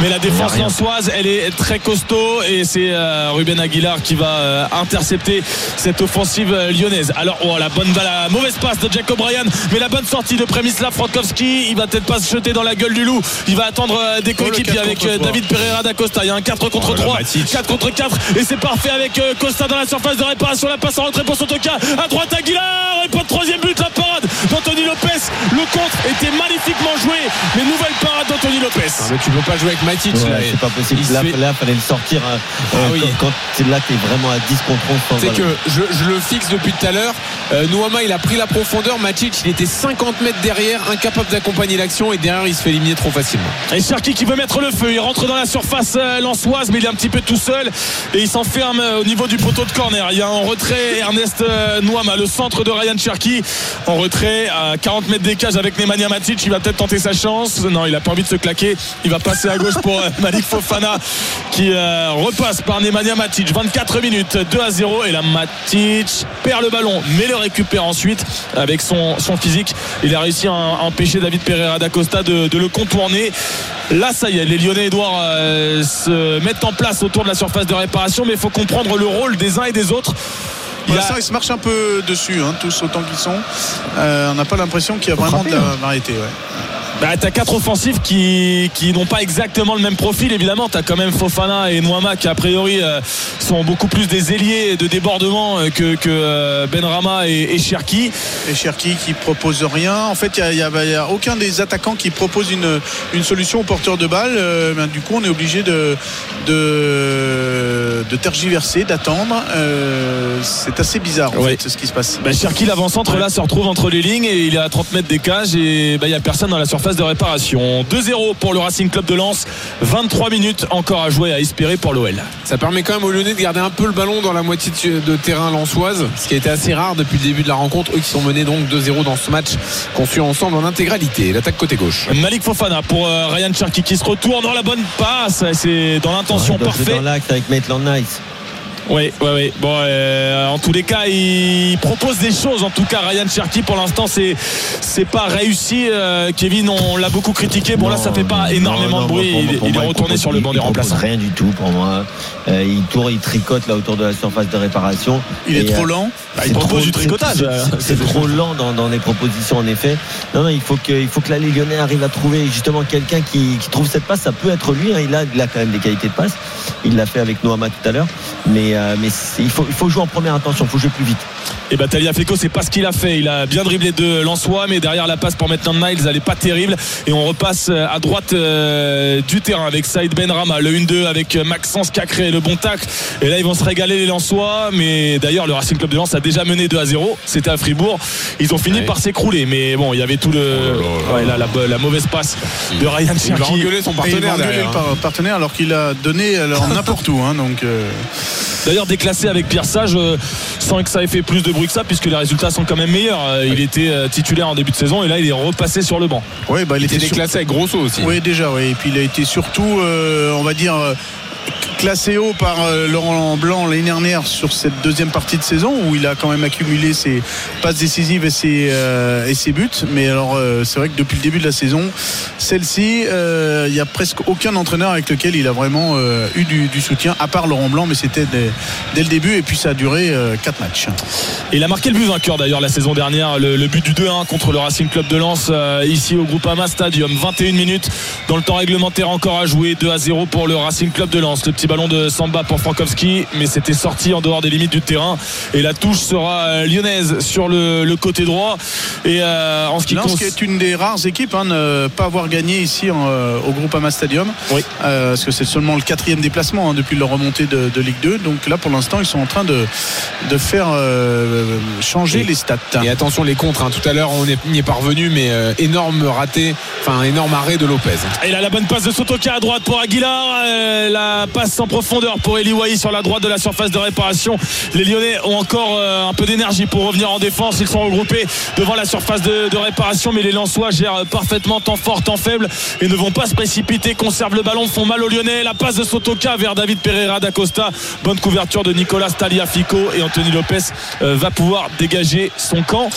Mais la défense rien. lançoise, elle est très costaud et c'est euh, Ruben Aguilar qui va euh, intercepter cette offensive lyonnaise. Alors, oh, la bonne balle, la mauvaise passe de Jack O'Brien, mais la bonne sortie de Przemysław Frankowski. Il va peut-être pas se jeter dans la gueule du loup. Il va attendre euh, des Oh, coéquipiers 4 avec contre euh, 3. David Pereira da Costa. Il y a un 4 contre Oh, la 3, Matic. 4 contre 4 et c'est parfait avec euh, Costa dans la surface de réparation. La passe en retrait pour Sotoka. À droite, Aguilar et pas de troisième but. La parade d'Anthony Lopez. Le contre était magnifiquement joué, mais nouvelle parade d'Anthony Lopez. Non, mais tu peux pas jouer avec Matic Ouais, là. c'est pas possible. Il Là, fait- là, fallait le sortir. hein, Ah euh, oui. quand, quand c'est là, t'es vraiment à 10 contre 11 sans C'est que je, je le fixe depuis tout à l'heure. Euh, Nouama, il a pris la profondeur. Matic, il était 50 mètres derrière, incapable d'accompagner l'action. Et derrière, il se fait éliminer trop facilement. Et Cherki qui veut mettre le feu, il rentre dans la surface euh, lançoise, mais il est un petit peu tout seul et il s'enferme euh, au niveau du poteau de corner. Il y a en retrait Ernest euh, Nouama, le centre de Ryan Cherki, en retrait à 40 mètres des cages avec Nemanja Matic. Il va peut-être tenter sa chance. Non, il a pas envie de se claquer. Il va passer à gauche pour euh, Malik Fofana qui euh, repasse par Nemanja Matic. 24 minutes, 2 à 0 et là Matic perd le ballon, mais le récupère ensuite avec son, physique. Il a réussi à, empêcher David Pereira d'Acosta de le contourner. Là, ça y est, les Lyonnais Edouard euh, se mettent en place autour de la surface de réparation, mais il faut comprendre le rôle des uns et des autres. Il y a... ça, ils se marchent un peu dessus, hein, tous autant qu'ils sont. Euh, on n'a pas l'impression qu'il y a vraiment de la variété. Ouais. Bah, t'as quatre offensifs qui, qui n'ont pas exactement le même profil évidemment. T'as quand même Fofana et Noama qui a priori euh, sont beaucoup plus des ailiers de débordement euh, que, que euh, Benrama et, et Cherki. Et Cherki qui propose rien. En fait il n'y a, a, a, aucun des attaquants qui propose une, une solution au porteur de balle euh, ben, du coup on est obligé de, de, de tergiverser d'attendre. C'est assez bizarre en Ouais. fait ce qui se passe. Bah, Cherki l'avant-centre là se retrouve entre les lignes et il est à 30 mètres des cages et bah, il n'y a personne dans la surface de réparation 2-0 pour le Racing Club de Lens 23 minutes encore à jouer à espérer pour l'OL Ça permet quand même aux Lyonnais de garder un peu le ballon dans la moitié de, terrain lensoise, ce qui a été assez rare depuis le début de la rencontre. Eux qui sont menés donc 2-0 dans ce match qu'on suit ensemble en intégralité. L'attaque côté gauche. Malik Fofana pour euh, Ryan Cherki qui se retourne dans la bonne passe c'est dans l'intention parfaite dans l'axe avec Maitland Nice. Oui, oui, oui. Bon, euh, en tous les cas, il propose des choses. En tout cas, Ryan Cherky, pour l'instant, c'est c'est pas réussi. Euh, Kevin, on l'a beaucoup critiqué. Bon, là, ça fait pas énormément Non, non, de bruit. pour il, pour il moi, est retourné sur le banc des il propose remplaçants. Rien du tout pour moi. Euh, il tourne, il tricote là autour de la surface de réparation. il est trop euh, lent Bah, il propose trop- du tricotage. c'est- C'est trop lent dans, dans les propositions en effet. Non, non, il faut que, il faut que les Lyonnais arrivent à trouver justement quelqu'un qui, qui trouve cette passe. Ça peut être lui. hein. Il, a, il a quand même des qualités de passe. Il l'a fait avec Noama tout à l'heure. Mais, euh, mais il, faut, il faut jouer en première intention. Il faut jouer plus vite. Et bah Talia Feko c'est pas ce qu'il a fait. Il a bien dribblé de Lançois, mais derrière la passe pour Maitland Niles, elle est pas terrible. Et on repasse euh, à droite euh, du terrain avec Saïd Benrama, le 1-2 avec euh, Maxence qui a créé le bon tacle. Et là ils vont se régaler les Lensois. Mais d'ailleurs le Racing Club de Lens a déjà mené 2 à 0. C'était à Fribourg. Ils ont fini Ouais. par s'écrouler. Mais bon, il y avait tout le. Ouais, là, la, la mauvaise passe de Ryan Il va Cherki. engueuler son il partenaire va engueuler le par- partenaire alors qu'il a donné alors n'importe où hein, donc euh, D'ailleurs déclassé avec Pierre Sage euh, sans que ça ait fait plus de bruit que ça puisque les résultats sont quand même meilleurs. Euh, Il était euh, titulaire en début de saison et là il est repassé sur le banc. ouais bah il Il était était sur- déclassé avec Grosso aussi. Oui, déjà, oui. Et puis il a été surtout, euh, on va dire, euh, classé haut par euh, Laurent Blanc l'année dernière sur cette deuxième partie de saison où il a quand même accumulé ses passes décisives et ses, euh, buts. Mais alors, euh, c'est vrai que depuis le début de la saison, celle-ci, il n'y a presque aucun entraîneur avec lequel il a vraiment eu du, soutien, à part Laurent Blanc, mais c'était dès, le début. Et puis ça a duré euh, quatre matchs. Et il a marqué le but vainqueur d'ailleurs la saison dernière, le, but du 2-1 contre le Racing Club de Lens ici au Groupama Stadium. 21 minutes dans le temps réglementaire encore à jouer, 2 à 0 pour le Racing Club de Lens. Ballon de Samba pour Frankowski, mais c'était sorti en dehors des limites du terrain. Et la touche sera euh, lyonnaise sur le, le côté droit. Et euh, en ce qui Lens qui concerne est une des rares équipes à ne pas avoir gagné ici en, euh, au Groupama Stadium. Oui. Euh, parce que c'est seulement le quatrième déplacement hein, depuis leur remontée de, de Ligue 2. Donc là, pour l'instant, ils sont en train de, de faire euh, changer Et- les stats. Et attention les contres, hein. tout à l'heure on est- y est parvenu, mais énorme raté, enfin énorme arrêt de Lopez. Et là, la bonne passe de Sotoka à droite pour Aguilar. La passe en profondeur pour Eli Wahi sur la droite de la surface de réparation. Les Lyonnais ont encore euh, un peu d'énergie pour revenir en défense. Ils sont regroupés devant la surface de, réparation, mais les Lensois gèrent parfaitement temps fort, temps faible et ne vont pas se précipiter, conservent le ballon, font mal aux Lyonnais. La passe de Sotoka vers David Pereira d'Acosta. Bonne couverture de Nicolas Taliafico et Anthony Lopez euh, va pouvoir dégager son camp.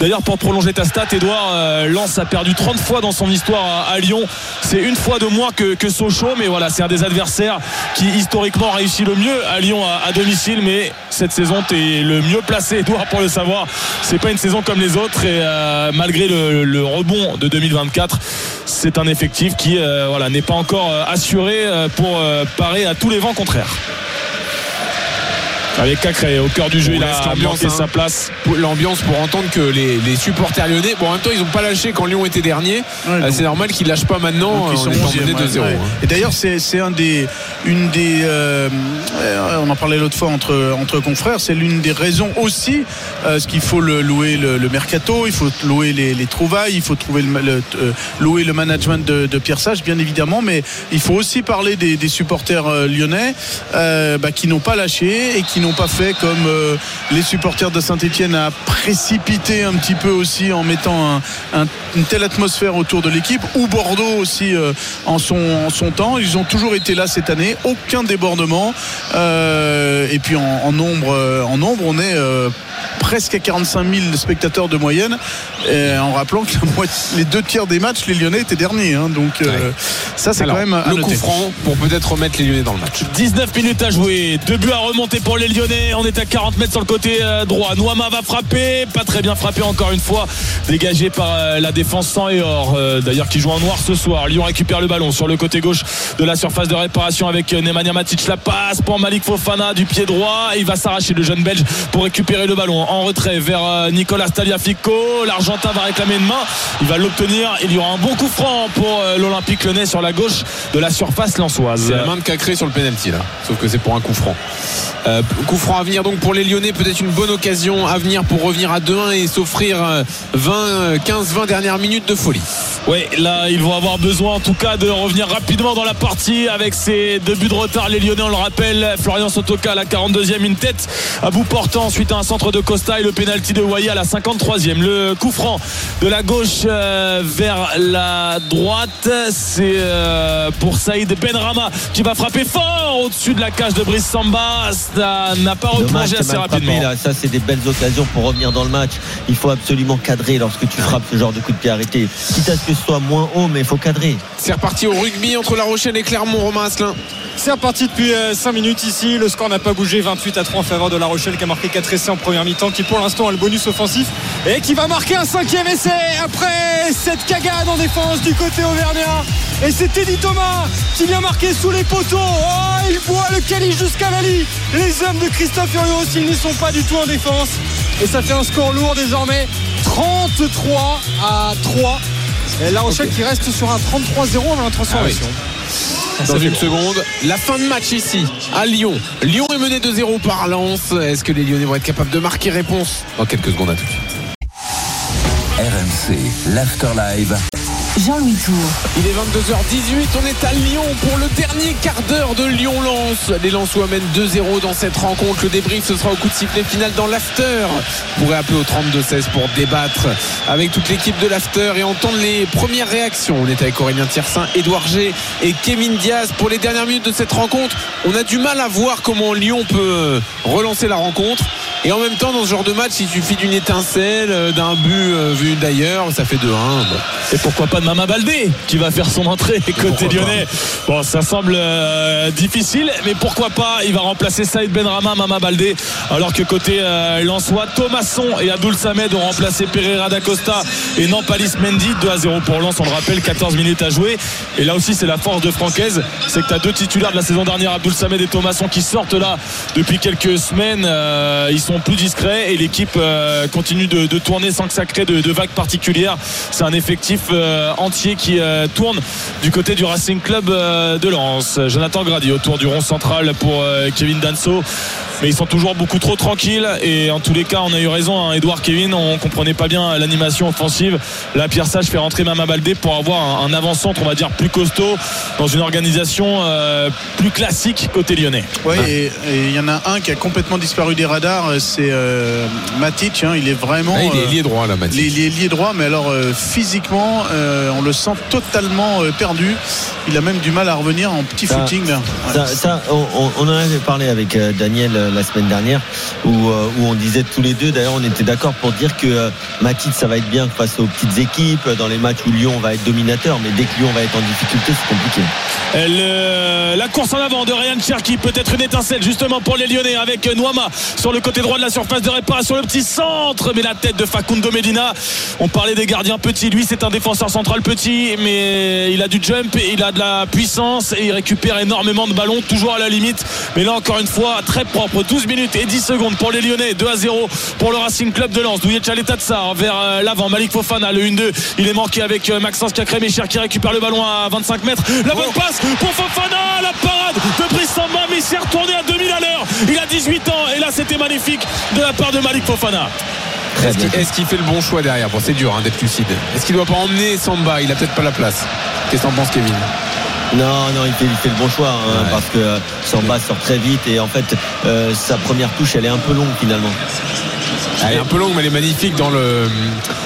D'ailleurs, pour prolonger ta stat, Edouard, euh, Lens a perdu 30 fois dans son histoire à, à Lyon. C'est une fois de moins que, que Sochaux, mais voilà, c'est un des adversaires qui historiquement réussit le mieux à Lyon à, domicile. Mais cette saison, tu es le mieux placé, Edouard, pour le savoir. C'est pas une saison comme les autres et euh, malgré le, rebond de 2024, c'est un effectif qui euh, n'est pas encore euh, assuré pour parer à tous les vents contraires. Avec Cacré au cœur du jeu, On il a l'ambiance, manqué hein. sa place. L'ambiance pour entendre que les, les supporters lyonnais, bon en même temps ils n'ont pas lâché quand Lyon était dernier, Ouais, Euh, c'est normal qu'ils lâchent pas maintenant ils en sont étant 11e, menés ouais, 2-0. ouais. hein. Et d'ailleurs, c'est un des, une des, euh, euh, on en parlait l'autre fois entre entre confrères, c'est l'une des raisons aussi, euh, ce qu'il faut le, louer le, le mercato, il faut louer les, les trouvailles, il faut trouver le, le- euh, louer le management de, de Pierre Sage, bien évidemment, mais il faut aussi parler des, des supporters euh, lyonnais euh, bah, qui n'ont pas lâché et qui n'ont pas fait comme euh, les supporters de Saint-Etienne à précipiter un petit peu aussi en mettant un- un- une telle atmosphère autour de l'équipe, ou Bordeaux aussi euh, en, son, temps. Ils ont toujours été là cette année, aucun débordement. Euh, et puis en, nombre, en nombre, on est presque à 45 000 spectateurs de moyenne, et en rappelant que la moitié- les deux tiers des matchs, les Lyonnais étaient derniers. hein. donc euh, ça, c'est quand même le coup franc pour peut-être remettre les Lyonnais dans le match. 19 minutes à jouer, deux buts à remonter pour les Lyonnais. On est à 40 mètres sur le côté euh, droit. Noama va frapper, pas très bien frappé encore une fois, dégagé par euh, la défense sans et or. D'ailleurs, qui joue en noir ce soir. Lyon récupère le ballon sur le côté gauche de la surface de réparation avec Nemanja Matic. La passe pour Malik Fofana du pied droit. Il va s'arracher le jeune Belge pour récupérer le ballon en retrait vers euh, Nicolas Staliafico. L'Argentin va réclamer une main. Il va l'obtenir. Il y aura un bon coup franc pour euh, l'Olympique Lyonnais sur la gauche de la surface lensoise. C'est la main de Cacré sur le penalty là. Sauf que c'est pour un coup franc. Euh, coup franc à venir donc pour les Lyonnais, peut-être une bonne occasion à venir pour revenir à 2-1 et s'offrir euh, 20, 15-20 dernières minutes de folie. Oui, là, ils vont avoir besoin en tout cas de revenir rapidement dans la partie avec ces deux buts de retard. Les Lyonnais, on le rappelle, Florian Sotoka à la 42e, une tête à bout portant suite à un centre de Costa et le pénalty de Waya à la 53e. Le coup franc de la gauche euh, vers la droite, c'est euh, pour Saïd Benrama qui va frapper fort au-dessus de la cage de Brice Samba. Ça n'a pas replongé assez frappé, rapidement. là. Ça, c'est des belles occasions pour revenir dans le match. Il faut absolument cadrer lorsque tu frappes ce genre de coup de pied arrêté. Quitte à ce que ce soit moins haut, mais il faut cadrer. C'est reparti au rugby entre La Rochelle et Clermont, Romain Asselin. C'est reparti depuis 5 minutes ici. Le score n'a pas bougé. 28 à 3 en faveur de La Rochelle qui a marqué 4 essais en première mi-temps, qui pour l'instant a le bonus offensif et qui va marquer un cinquième essai après cette cagade en défense du côté auvergnat. Et c'est Teddy Thomas qui vient marquer sous les poteaux. Oh, il boit le calice jusqu'à la lit. Les hommes de Christophe Urios, ils n'y sont pas du tout en défense. Et ça fait un score lourd désormais. 33 à 3. Et La Rochelle qui reste sur un 33-0 avant la transformation. Dans une seconde, la fin de match ici à Lyon. Lyon est mené 2-0 par Lens. Est-ce que les Lyonnais vont être capables de marquer réponse dans quelques secondes à tout de suite RMC, l'After Live. Jean-Louis Tour. Il est 22h18, on est à Lyon pour le dernier quart d'heure de Lyon-Lens. Les Lensois mènent 2-0 dans cette rencontre. Le débrief, ce sera au coup de sifflet final dans l'after. Vous pourrez appeler au 32-16 pour débattre avec toute l'équipe de l'after et entendre les premières réactions. On est avec Aurélien Tiersin, Édouard G et Kevin Diaz pour les dernières minutes de cette rencontre. On a du mal à voir comment Lyon peut relancer la rencontre. Et en même temps, dans ce genre de match, il suffit d'une étincelle, euh, d'un but euh, vu d'ailleurs, ça fait 2-1. Bon. Et pourquoi pas de Mama Baldé qui va faire son entrée côté lyonnais. Bon, ça semble euh, difficile, mais pourquoi pas Il va remplacer Saïd Benrama, Mama Baldé, alors que côté euh, Lensois, Thomasson et Abdul Samed ont remplacé Pereira d'Acosta et Nampalis Mendy. 2 à 0 pour Lens, on le rappelle, 14 minutes à jouer. Et là aussi, c'est la force de Francaise, c'est que tu as deux titulaires de la saison dernière, Abdul Samed et Thomasson, qui sortent là depuis quelques semaines. Euh, ils sont plus discrets et l'équipe euh, continue de, de tourner sans que ça crée de, de vagues particulières. C'est un effectif entier qui euh, tourne du côté du Racing Club euh, de Lens. Jonathan Grady autour du rond central pour euh, Kevin Danso. Mais ils sont toujours beaucoup trop tranquilles et en tous les cas on a eu raison hein, Edouard Kevin on comprenait pas bien l'animation offensive là Pierre Sage fait rentrer Mama Baldé pour avoir un, un avant-centre on va dire plus costaud dans une organisation euh, plus classique côté lyonnais Ouais, et il y en a un qui a complètement disparu des radars, euh, c'est euh, Matic. hein, il est vraiment. Là, il est lié droit là, Mathieu. il est lié droit, mais alors euh, physiquement, euh, on le sent totalement perdu. Il a même du mal à revenir en petit Ça- footing. là. Ouais. Ça, ça, on, on- en avait parlé avec Daniel la semaine dernière, où, euh, où on disait tous les deux, d'ailleurs on était d'accord pour dire que euh, Matic ça va être bien face aux petites équipes, dans les matchs où Lyon va être dominateur, mais dès que Lyon va être en difficulté, c'est compliqué. La course en avant de Ryan Cherki, peut-être une étincelle justement pour les Lyonnais avec Noama sur le côté droit de la surface de réparation, le petit centre, mais la tête de Facundo Medina. On parlait des gardiens petits, lui c'est un défenseur central petit, mais il a du jump, et il a de la puissance et il récupère énormément de ballons, toujours à la limite. Mais là encore une fois, très propre, 12 minutes et 10 secondes pour les Lyonnais, 2 à 0 pour le Racing Club de Lens. Douillet Tsar vers euh, l'avant, Malik Fofana, le 1-2, il est manqué avec euh, Maxence Cacré Mécher qui récupère le ballon à 25 mètres. La bonne passe pour Fofana, la parade de Brice Samba, mais il s'est retourné à 2000 à l'heure. Il a 18 ans et là c'était magnifique de la part de Malik Fofana. Est-ce qu'il fait le bon choix derrière? Bon, c'est dur hein, d'être lucide. Est-ce qu'il doit pas emmener Samba? Il a peut-être pas la place. Qu'est-ce que t'en penses, Kevin? Non, non, il fait, il fait le bon choix hein, Ouais. parce que euh, Samba sort très vite et en fait euh, sa première touche elle est un peu longue finalement. Elle est un peu longue, mais elle est magnifique dans, le,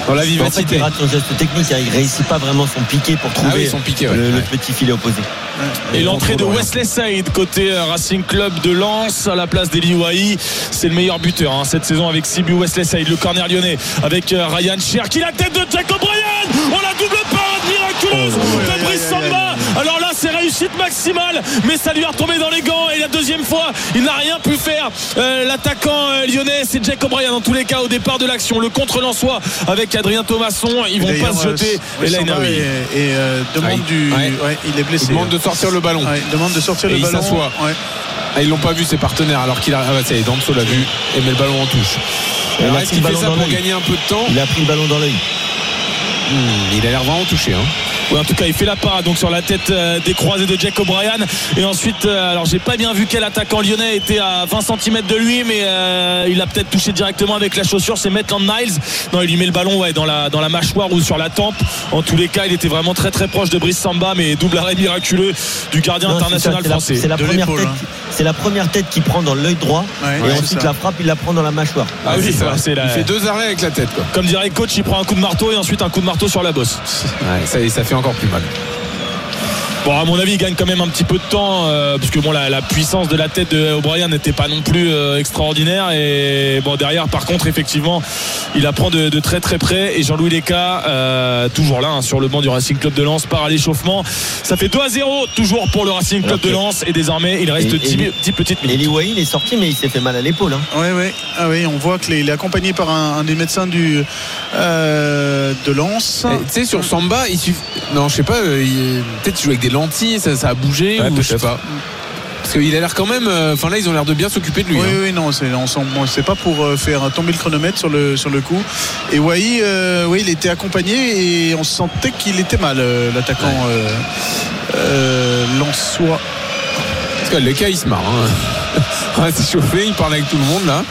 dans la En fait, vivacité. il rate son geste technique, hein, il réussit pas vraiment son piqué pour trouver Ah oui, son piqué, ouais. le, petit filet opposé. Et l'entrée de Wesley Saïd côté euh, Racing Club de Lens à la place d'Eli Wahi, c'est le meilleur buteur hein, cette saison avec 6 buts. Wesley Saïd, le corner lyonnais avec Ryan Cherki, la tête de Jacob Bryan. Oh la double parade miraculeuse de Brice Samba. Alors là, c'est réussite maximale, mais ça lui est retombé dans les gants. Et la deuxième fois, il n'a rien pu faire. Euh, L'attaquant euh, lyonnais, c'est Jacob Bryan dans tous les cas au départ de l'action. Le contre lensois avec Adrien Thomasson, ils vont pas se jeter. euh, Et là, il a- et, et, euh, demande Ouais. du. Ouais. ouais, il est blessé. Il demande de sortir le ballon. Il demande de sortir Et le il ballon. Ouais. Ah, ils l'ont pas vu ses partenaires alors qu'il a. Ah bah ça y est, Danso l'a vu et met le ballon en touche. Il a Alors pris est-ce le qu'il fait ballon ça dans pour l'œil. gagner un peu de temps Il a pris le ballon dans l'œil. Hmm, Il a l'air vraiment touché. Hein. En tout cas, il fait la parade donc sur la tête euh, des croisés de Jack O'Brien. Et ensuite, euh, alors j'ai pas bien vu quel attaquant lyonnais était à 20 cm de lui, mais euh, il a peut-être touché directement avec la chaussure. C'est Maitland Niles. Non, il lui met le ballon ouais, dans, la, dans la mâchoire ou sur la tempe. En tous les cas, il était vraiment très très proche de Brice Samba, mais double arrêt miraculeux du gardien Non, international ça, français. C'est la, De première l'épaule, tête. hein. C'est la première tête qui prend dans l'œil droit. Ouais, et ouais, ensuite la frappe, il la prend dans la mâchoire. Ah oui, c'est ça. la- Il fait deux arrêts avec la tête. Quoi. Comme dirait le coach, il prend un coup de marteau et ensuite un coup de marteau sur la bosse. Ouais, ça, ça fait encore plus mal. Bon, à mon avis, il gagne quand même un petit peu de temps, euh, parce que bon, la, la puissance de la tête de O'Brien n'était pas non plus euh, extraordinaire. Et bon, derrière, par contre, effectivement, il apprend de, de très très près. Et Jean-Louis Leca, euh, toujours là, hein, sur le banc du Racing Club de Lens, part à l'échauffement. Ça fait 2 à 0, toujours pour le Racing Club de Lens. Et désormais, il reste Et- 10, et- 10 petites minutes. Eli il est sorti, mais il s'est fait mal à l'épaule. hein. Ouais, ouais. Ah oui, on voit qu'il est accompagné par un, un des médecins du, euh, de Lens. Tu sais, sur Samba, il suffit. Non, je sais pas, euh, il- peut-être qu'il joue avec des lentilles, ça, ça a bougé Ouais, ou je sais pas. Parce qu'il a l'air quand même. euh, Enfin là, ils ont l'air de bien s'occuper de lui. Oui, hein. oui, non, c'est, pas pour euh, faire tomber le chronomètre sur le, sur le coup. Et Wai, euh, oui, il était accompagné et on sentait qu'il était mal, l'attaquant euh, Lensois. Parce que le cas, il se marre. Hein. On va s'échauffer, il parle avec tout le monde là.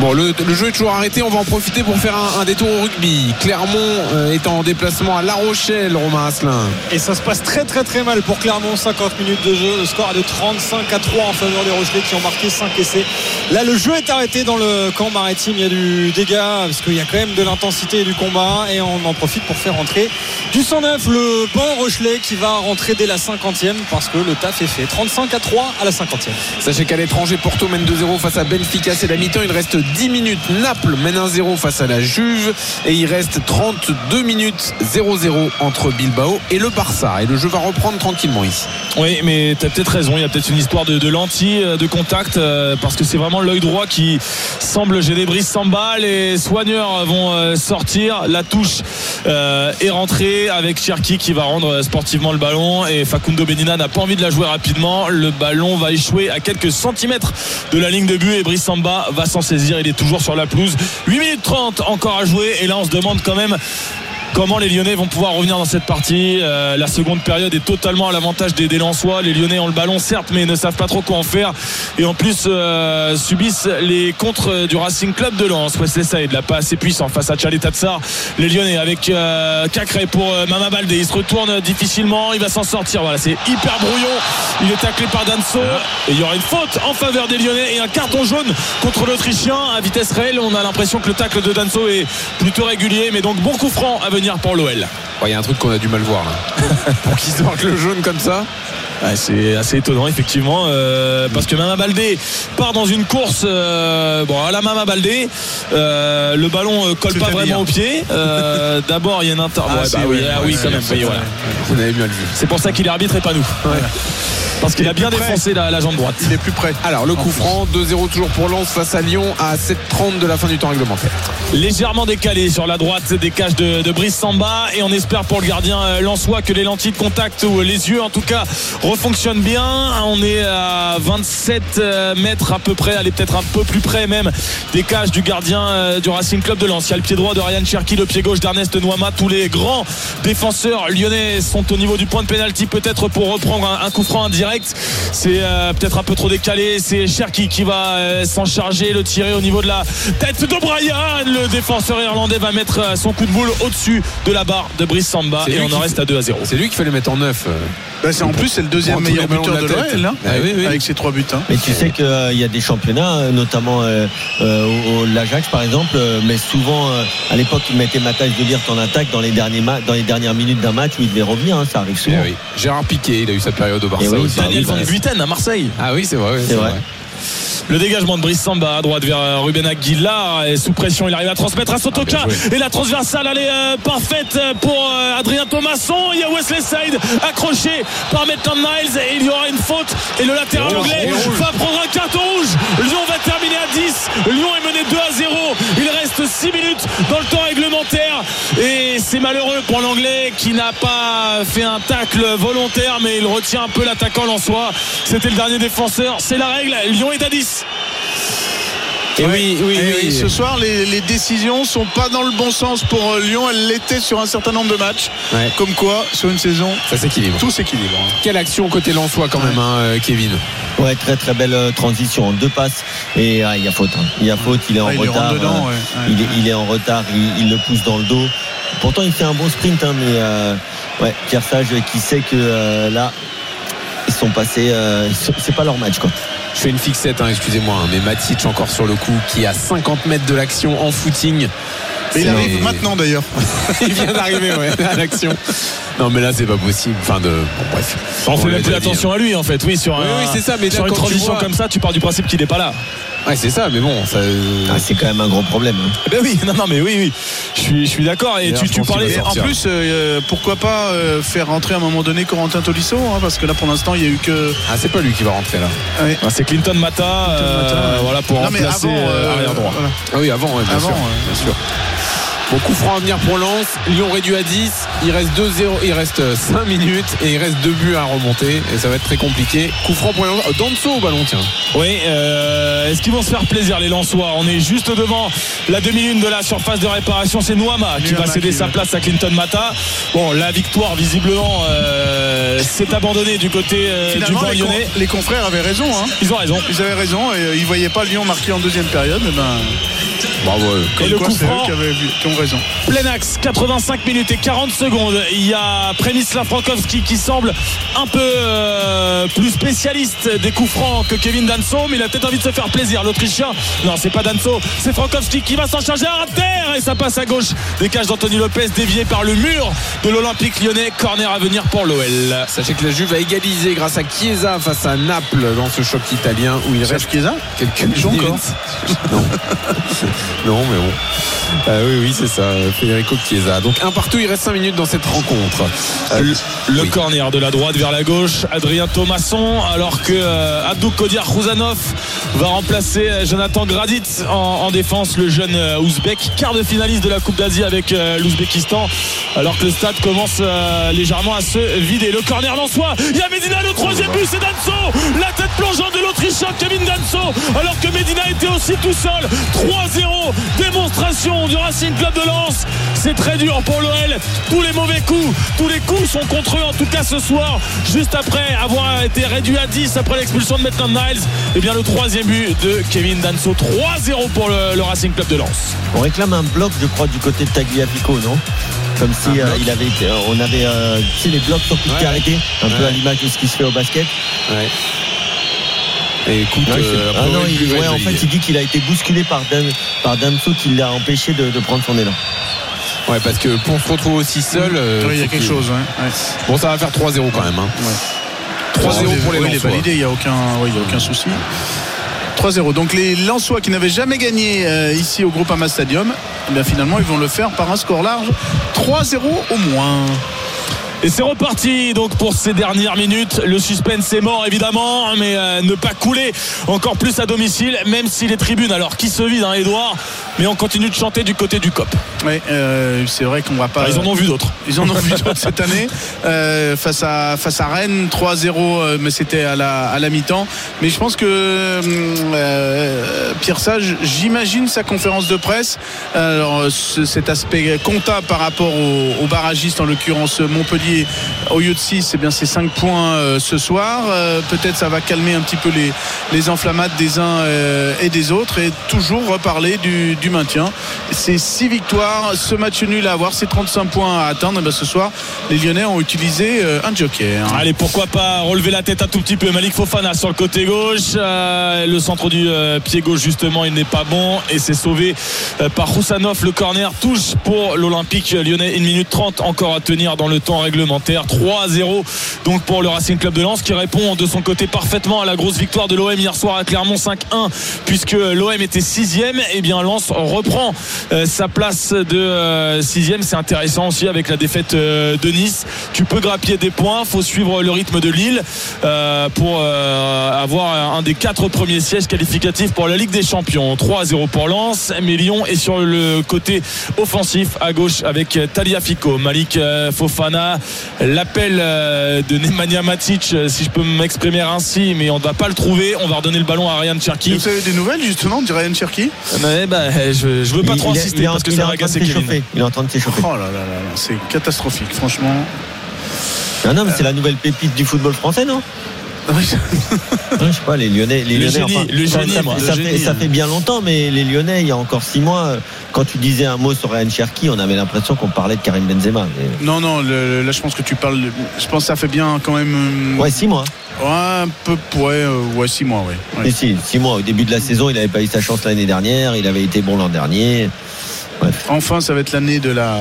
Bon, le, le jeu est toujours arrêté. On va en profiter pour faire un, un détour au rugby. Clermont euh, est en déplacement à La Rochelle, Romain Asselin. Et ça se passe très très très mal pour Clermont. 50 minutes de jeu. Le score est de 35 à 3 en faveur des Rochelais qui ont marqué 5 essais. Là, le jeu est arrêté dans le camp maritime. Il y a du dégât parce qu'il y a quand même de l'intensité et du combat. Et on en profite pour faire rentrer du 109, le banc Rochelet qui va rentrer dès la 50e parce que le taf est fait. 35 à 3 à la 50e. Sachez qu'à l'étranger, Porto mène 2-0 face à Benfica, c'est la mi-temps. Il reste 10 minutes. Naples mène 1-0 face à la Juve. Et il reste 32 minutes 0-0 entre Bilbao et le Barça. Et le jeu va reprendre tranquillement ici. Oui, mais tu as peut-être raison. Il y a peut-être une histoire de, de lentilles, euh, de contact, euh, parce que c'est vraiment l'œil droit qui semble gêner Brice Samba. Les soigneurs vont euh, sortir. La touche est rentrée avec Cherki qui va rendre sportivement le ballon. Et Facundo Benina n'a pas envie de la jouer rapidement. Le ballon va échouer à quelques centimètres de la ligne de but et Brice Samba va s'en saisir. Il est toujours sur la pelouse. 8 minutes 30 encore à jouer. Et là, on se demande quand même comment les Lyonnais vont pouvoir revenir dans cette partie. Euh, la seconde période est totalement à l'avantage des, des Lensois. Les Lyonnais ont le ballon, certes, mais ne savent pas trop quoi en faire. Et en plus, euh, subissent les contres du Racing Club de Lens. Wesley Saïd, là, pas assez puissant face à Charlie Tatsar. Les Lyonnais avec euh, Cacré pour Mama Baldé. Il se retourne difficilement. Il va s'en sortir. Voilà, c'est hyper brouillon. Il est taclé par Danso. Et il y aura une faute en faveur des Lyonnais et un carton jaune contre l'Autrichien à vitesse réelle. On a l'impression que le tacle de Danso est plutôt régulier. Mais donc, bon coup franc à venir pour l'OL. Il y a un truc qu'on a du mal voir là. Pour qu'il se marque le jaune comme ça. C'est assez étonnant effectivement euh, parce que Mama Baldé part dans une course euh, bon à la Mama Baldé euh, le ballon colle pas vraiment au pied d'abord il y a une inter Ah, ouais, bah oui, ah oui quand même oui, voilà. C'est pour ça qu'il est arbitre et pas nous. Parce qu'il Il a bien défoncé la, la jambe droite. Il est plus près. Alors le coup franc, 2-0 toujours pour Lens face à Lyon à 7h30 de la fin du temps réglementaire. légèrement décalé sur la droite des cages de, de Brice Samba et on espère pour le gardien Lensois que les lentilles de contact ou les yeux en tout cas refonctionnent bien. On est à 27 euh, mètres à peu près allez peut-être un peu plus près même des cages du gardien euh, du Racing Club de Lens. Il y a le pied droit de Ryan Cherki le pied gauche d'Ernest Noama tous les grands défenseurs lyonnais sont au niveau du point de pénalty peut-être pour reprendre un, un coup franc indirect. C'est euh, peut-être un peu trop décalé. C'est Cherki qui va euh, s'en charger le tirer au niveau de la tête de Brian. Le défenseur irlandais va mettre son coup de boule au-dessus de la barre de Brice Samba C'est et lui on qui en reste à 2 à 0 C'est lui qui fallait mettre en neuf. euh. Bah, c'est, en plus, c'est le deuxième tous meilleur buteur de l'OL, là, Ah oui, oui. avec ses trois buts. hein. Mais tu sais qu'il y a des championnats, euh, notamment euh, euh, au- l'Ajax par exemple, mais souvent à l'époque ils mettaient Matthijs de Ligt en attaque dans les, derniers dans les dernières minutes d'un match où il devait revenir, hein, ça arrive Eh souvent. oui. Gérard Piquet, il a eu sa période au Barça oui, aussi. Daniel Van Ah, Buiten à Marseille. Ah oui, c'est vrai. oui, C'est vrai. Le dégagement de Brice Samba à droite vers euh, Ruben Aguilar et sous pression il arrive à transmettre à Sotoka. Ah, et la transversale elle est euh, parfaite pour euh, Adrien Thomasson. Il y a Wesley Side accroché par Maitland Niles et il y aura une faute. Et le latéral rouge, anglais rouge. va prendre un carton rouge. Lyon va terminer à 10 Lyon est mené 2 à 0 il reste 6 minutes dans le temps réglementaire. Et c'est malheureux pour l'anglais qui n'a pas fait un tacle volontaire mais il retient un peu l'attaquant soi c'était le dernier défenseur. C'est la règle. Lyon est à 10 Et oui, oui, Et oui. ce soir, les, les décisions sont pas dans le bon sens pour euh, Lyon. Elles l'étaient sur un certain nombre de matchs. Ouais. Comme quoi, sur une saison, Ça s'équilibre. tout s'équilibre. Quelle action côté Lensois quand même, hein, euh, Kevin? Ouais, très très belle euh, transition, deux passes et ah, il y a faute. hein. Il y a faute, il est en Ah, il retard. rentre dedans, ouais. Ouais. il, est, il est en retard, il, il le pousse dans le dos. Pourtant, il fait un bon sprint, hein, mais euh, ouais, Pierre Sage qui sait que euh, là, ils sont passés, euh, c'est pas leur match quoi. Je fais une fixette, hein, excusez-moi, hein, mais Matic encore sur le coup, qui est à 50 mètres de l'action en footing. Mais il arrive maintenant d'ailleurs. il vient d'arriver ouais, à l'action. Non mais là c'est pas possible. Enfin de. Bon bref. On fait même plus attention à lui en fait. Oui, sur, Oui, un- oui, c'est ça, mais là, sur une transition vois- comme ça, tu pars du principe qu'il n'est pas là. hein. Ouais c'est ça, mais bon, ça. Ah, c'est quand même un gros problème. hein. Eh Ben oui, non, non, mais oui, oui. Je suis, je suis d'accord. Et tu, parlais. en plus, euh, pourquoi pas euh, faire rentrer à un moment donné Corentin Tolisso hein, Parce que là, pour l'instant, il y a eu que. Ah c'est pas lui qui va rentrer là. Ouais. Ah, c'est Clinton Mata, euh, Mata, ouais. voilà, pour Non, mais remplacer avant, euh, euh, arrière droit. voilà. Ah oui avant, ouais, bien Avant, sûr. ouais. Bien sûr. Bon coup franc à venir pour Lens, Lyon réduit à 10, il reste 2-0, il reste 5 minutes et il reste 2 buts à remonter et ça va être très compliqué. Coup franc pour Lens, oh, Danso au ballon tiens. Oui, euh, est-ce qu'ils vont se faire plaisir les Lensois? On est juste devant la demi-lune de la surface de réparation. C'est Noama qui va céder qui sa va. place à Clinton Mata. Bon, la victoire visiblement euh, s'est abandonnée du côté euh, du banc les, con- lyonnais. les confrères avaient raison. Hein. Ils ont raison. Ils avaient raison et euh, ils voyaient pas Lyon marquer en deuxième période. Et ben, Bravo. ouais. comme le quoi, coup c'est eux franc. qui, avaient vu- qui ont raison. Plein axe, 85 minutes et 40 secondes. Il y a Premislav Frankowski qui semble un peu euh, plus spécialiste des coups francs que Kevin Danso, mais il a peut-être envie de se faire plaisir. L'Autrichien, non, c'est pas Danso, c'est Frankowski qui va s'en charger à terre et ça passe à gauche. Décage d'Anthony Lopez dévié par le mur de l'Olympique lyonnais. Corner à venir pour l'OL. Sachez que la Juve a égalisé grâce à Chiesa face à Naples dans ce choc italien où il reste Chiesa quelques encore Non. non, mais bon. Euh, oui, oui, c'est ça, Federico Chiesa. Donc un partout, il reste 5 minutes dans cette rencontre. Euh, Le, le oui. corner de la droite vers la gauche, Adrien Thomasson, alors que euh, Abdou Kodir Khouzanov va remplacer euh, Jonathan Gradit en, en défense, le jeune euh, Ouzbek, quart de finaliste de la Coupe d'Asie avec euh, l'Ouzbékistan, alors que le stade commence légèrement à se vider. Le corner soi il y a Medina, le troisième but, c'est Danso, la tête plongeante de l'Autrichien Kevin Danso, alors que Medina était aussi tout seul. 3-0, démonstration du Racing Club de Lens. C'est très dur pour l'OL. Tous les mauvais coups, tous les coups sont contre eux, en tout cas ce soir, juste après avoir été réduit à 10 après l'expulsion de Maitland Niles. Et bien le troisième but de Kevin Danso, 3-0 pour le, le Racing Club de Lens. On réclame un bloc, je crois, du côté de Tagliafico, non? Comme si euh, il avait euh, on avait, euh, tu sais, les blocs sur coup de Ouais. arrêté, un peu à l'image de ce qui se fait au basket. Ouais. Et écoute, Ouais, euh, ah non, ouais, il, ouais, ouais, en fait, il dit qu'il a été bousculé par, Dan, par Danso qui l'a empêché de, de prendre son élan. Ouais, parce que pour se retrouver aussi seul. euh, Oui, il y a quelque chose. ouais, ouais. Bon, ça va faire 3-0 quand même. Hein. 3-0 pour les Oui, il est Lensois. validé, il n'y a, aucun, oui, a aucun souci. 3-0. Donc les Lensois qui n'avaient jamais gagné euh, ici au Groupama Stadium, eh bien finalement ils vont le faire par un score large. 3-0 au moins. Et c'est reparti donc pour ces dernières minutes. Le suspense est mort évidemment, mais euh, ne pas couler encore plus à domicile, même si les tribunes, alors qui se vident, hein, Edouard, mais on continue de chanter du côté du COP. Oui, euh, c'est vrai qu'on va pas. ils en ont vu d'autres. Ils en ont vu d'autres cette année euh, face à face à Rennes 3-0 euh, mais c'était à la à la mi-temps mais je pense que euh, Pierre Sage j'imagine sa conférence de presse alors ce- cet aspect comptable par rapport aux, aux barragistes en l'occurrence Montpellier au lieu de 6 c'est bien c'est 5 points ce soir peut-être ça va calmer un petit peu les les enflammades des uns et des autres et toujours reparler du, du maintien. C'est 6 victoires, ce match nul à avoir, c'est 35 points à atteindre. Et ben, ce soir, les Lyonnais ont utilisé euh, un joker. Allez, pourquoi pas relever la tête un tout petit peu. Malik Fofana sur le côté gauche. Euh, le centre du euh, pied gauche, justement, il n'est pas bon. Et c'est sauvé par Roussanov. Le corner touche pour l'Olympique lyonnais. 1 minute 30 encore à tenir dans le temps réglementaire. 3-0 donc pour le Racing Club de Lens qui répond de son côté parfaitement à la grosse victoire de l'OM hier soir à Clermont 5-1 puisque l'OM était 6ème. Et bien Lens reprend euh, sa place de 6ème. C'est intéressant aussi avec la défaite euh, de Nice. Tu peux grappiller des points. faut suivre le rythme de Lille euh, pour euh, avoir un des quatre premiers sièges qualificatifs pour la Ligue des Champions. 3-0 pour Lens. Mais Lyon est sur le côté offensif à gauche avec Talia Fico, Malik euh, Fofana, l'appel euh, de Nemanja Matic, euh, si je peux m'exprimer ainsi, mais on ne va pas le trouver. On va redonner le ballon à Ryan Cherki. Vous avez des nouvelles justement de Ryan Cherky Ouais, bah, je, je veux pas Il- trop il insister il est en- parce que ça va train de agacer Kevin. Il est en train de s'échauffer. Oh là là là là, c'est catastrophique, franchement. Ah non, mais c'est la nouvelle pépite du football français, non? Je sais pas, les Lyonnais. Les Le Lyonnais, génie, le ça, génie, ça- moi, ça le fait, génie, ça fait bien longtemps, mais les Lyonnais, il y a encore six mois, quand tu disais un mot sur Ryan Cherky, on avait l'impression qu'on parlait de Karim Benzema. Mais- Non, non, le- là je pense que tu parles. Je pense que ça fait bien quand même. euh, Ouais, six mois. ouais, un peu. Ouais, euh, ouais, six mois, ouais. Ouais. Si, six mois. Au début de la saison, il n'avait pas eu sa chance l'année dernière. Il avait été bon l'an dernier. Enfin, ça va être l'année de la,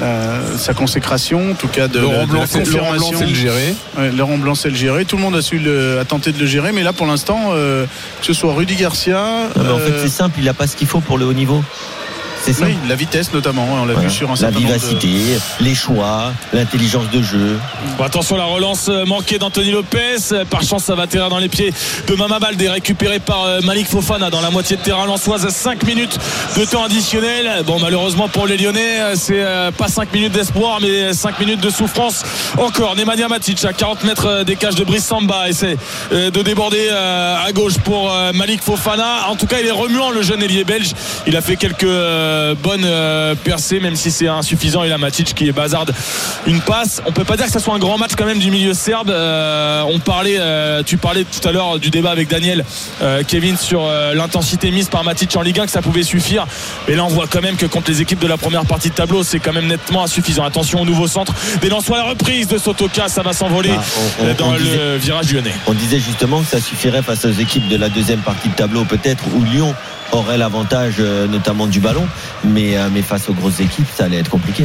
la- sa consécration, en tout cas de, la, Laurent de la c'est- Laurent Blanc, confirmation. c'est le gérer. Ouais, Laurent Blanc, c'est le gérer. Tout le monde a su le, a tenté de le gérer, mais là, pour l'instant, euh, que ce soit Rudy Garcia, Non, mais en fait, euh, c'est simple. Il n'a pas ce qu'il faut pour le haut niveau. C'est ça. oui, la vitesse notamment, on l'a Voilà. vu sur un la certain nombre de- vivacité, les choix, l'intelligence de jeu. Bon, attention la relance euh, manquée d'Anthony Lopez Euh, par chance ça va atterrir dans les pieds de Mama Baldé récupéré par euh, Malik Fofana dans la moitié de terrain lançoise 5 minutes de temps additionnel bon malheureusement pour les Lyonnais c'est pas 5 minutes d'espoir mais 5 minutes de souffrance encore Nemanja Matic à 40 mètres des cages de Brice Samba essaie de déborder à gauche pour Malik Fofana en tout cas il est remuant le jeune ailier belge il a fait quelques euh, bonnes euh, percées même si c'est insuffisant. Il a Matic qui est bazarde. Une passe. On peut pas dire que ça soit un grand match quand même du milieu serbe. Euh, on parlait tu parlais tout à l'heure du débat avec Daniel Kevin sur l'intensité mise par Matic en Ligue 1 que ça pouvait suffire. Mais là on voit quand même que contre les équipes de la première partie de tableau c'est quand même nettement insuffisant. Attention au nouveau centre. Des Lensois la reprise de Sotoka ça va s'envoler Ah, euh, dans on le disait- virage lyonnais. On disait justement que ça suffirait face aux équipes de la deuxième partie de tableau, peut-être, où Lyon aurait l'avantage euh, notamment du ballon, mais, euh, mais face aux grosses équipes, ça allait être compliqué.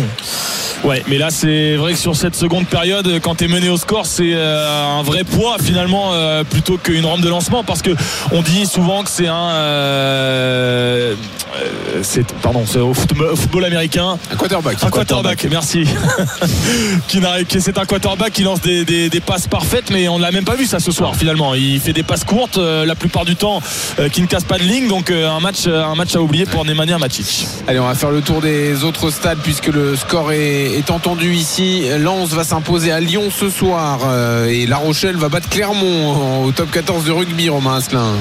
Ouais, mais là c'est vrai que sur cette seconde période, quand tu es mené au score, c'est euh, un vrai poids finalement plutôt qu'une rampe de lancement parce que on dit souvent que c'est un, euh, c'est pardon, c'est au football, américain. Un quarterback. Un quarterback, merci. qui n'arrive- qui- c'est un quarterback qui lance des, des- des passes parfaites, mais on ne l'a même pas vu ça ce soir finalement. Il fait des passes courtes la plupart du temps qui ne cassent pas de ligne, donc euh, un match, un match à oublier pour Nemanja Matic. Allez, on va faire le tour des autres stades puisque le score est, est entendu ici. Lens va s'imposer à Lyon ce soir euh, et La Rochelle va battre Clermont au top 14 de rugby, Romain Asselin.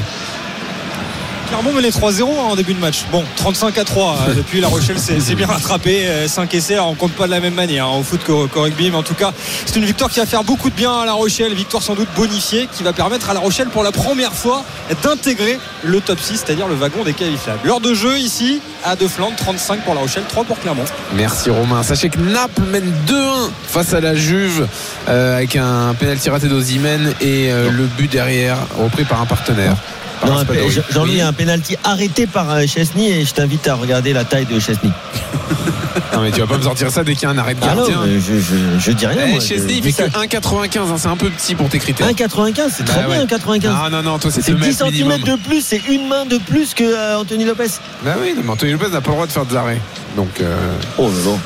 Clermont menait 3-0 en début de match. Bon, 35 à 3. euh, Depuis, La Rochelle s'est s'est bien rattrapé. 5 essais, on compte pas de la même manière hein, au foot qu'au rugby. Mais en tout cas, c'est une victoire qui va faire beaucoup de bien à La Rochelle. Victoire sans doute bonifiée qui va permettre à La Rochelle pour la première fois d'intégrer le top 6, c'est-à-dire le wagon des qualifiables. L'heure de jeu ici, à De Flandre, 35 pour La Rochelle, 3 pour Clermont. Merci Romain. Sachez que Naples mène 2-1 face à la Juve euh, avec un pénalty raté d'Ozimène et euh, le but derrière repris par un partenaire. Par Non, un Raspadori. pe- Jean-Louis, Oui. un penalty arrêté par euh, Chesney et je t'invite à regarder la taille de Chesney. Non mais tu vas pas me sortir ça dès qu'il y a un arrêt de Ah non, gardien. je, je, je dis rien. Eh, moi, Sny, il je fait dis ça. que 1,95, hein, c'est un peu petit pour tes critères. 1,95, c'est Bah très ouais. bien, 1,95. Non, non, non, toi c'est C'est 2 10 mètres cm minimum. de plus, c'est une main de plus que euh, Anthony Lopez. Bah oui, mais Anthony Lopez n'a pas le droit de faire des arrêts. Donc, euh, Oh là là.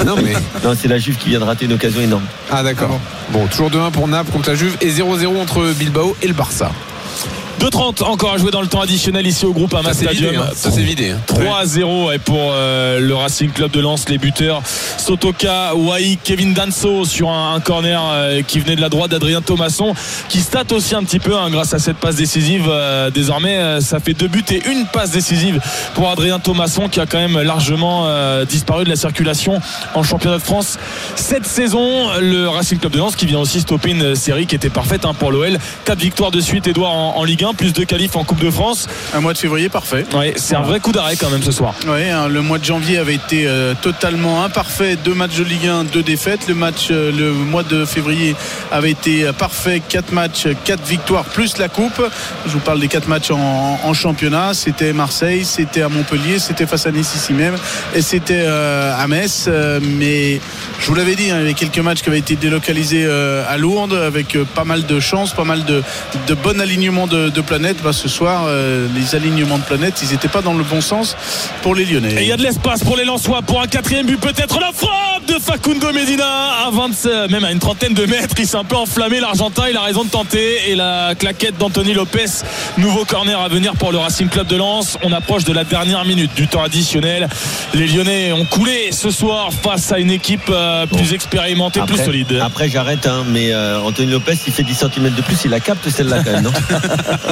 ah non mais. Non, c'est la Juve qui vient de rater une occasion énorme. Ah d'accord. Bon, toujours 2-1 pour Naples contre la Juve et 0-0 entre Bilbao et le Barça. 2-30 encore à jouer dans le temps additionnel ici au groupe Ama Ça c'est vidé. Stadium. hein. Ça c'est vidé. hein. 3-0 et pour euh, le Racing Club de Lens, les buteurs Sotoka, Wai, Kevin Danso sur un, un corner euh, qui venait de la droite d'Adrien Thomasson, qui state aussi un petit peu hein, grâce à cette passe décisive. euh, désormais, ça fait deux buts et une passe décisive pour Adrien Thomasson qui a quand même largement disparu de la circulation en championnat de France cette saison. Le Racing Club de Lens qui vient aussi stopper une série qui était parfaite hein, pour l'OL. Quatre victoires de suite, Edouard en, en Ligue Ligue 1, plus de qualifs en Coupe de France. Un mois de février parfait. Ouais, c'est un vrai coup d'arrêt quand même ce soir. Ouais, hein, le mois de janvier avait été euh, totalement imparfait. Deux matchs de Ligue 1, deux défaites. Le match, euh, le mois de février avait été parfait. Quatre matchs, quatre victoires plus la coupe. Je vous parle des quatre matchs en, en championnat. C'était Marseille, c'était à Montpellier, c'était face à Nice ici même, et c'était euh, à Metz. Mais je vous l'avais dit, hein, il y avait quelques matchs qui avaient été délocalisés à Lourdes avec pas mal de chance, pas mal de, de bon alignement de, de planètes. Bah, ce soir, euh, les alignements de planètes, ils n'étaient pas dans le bon sens pour les Lyonnais. Et il y a de l'espace pour les Lensois pour un quatrième but peut-être la frappe de Facundo Medina à 20, même à une trentaine de mètres. Il s'est un peu enflammé l'Argentin il a raison de tenter. Et la claquette d'Anthony Lopez nouveau corner à venir pour le Racing Club de Lens. On approche de la dernière minute du temps additionnel. Les Lyonnais ont coulé ce soir face à une équipe euh, plus expérimentée plus solide. Après, j'arrête, hein, mais euh, Anthony Lopez, il fait 10 cm de plus, il la capte celle-là quand même, non?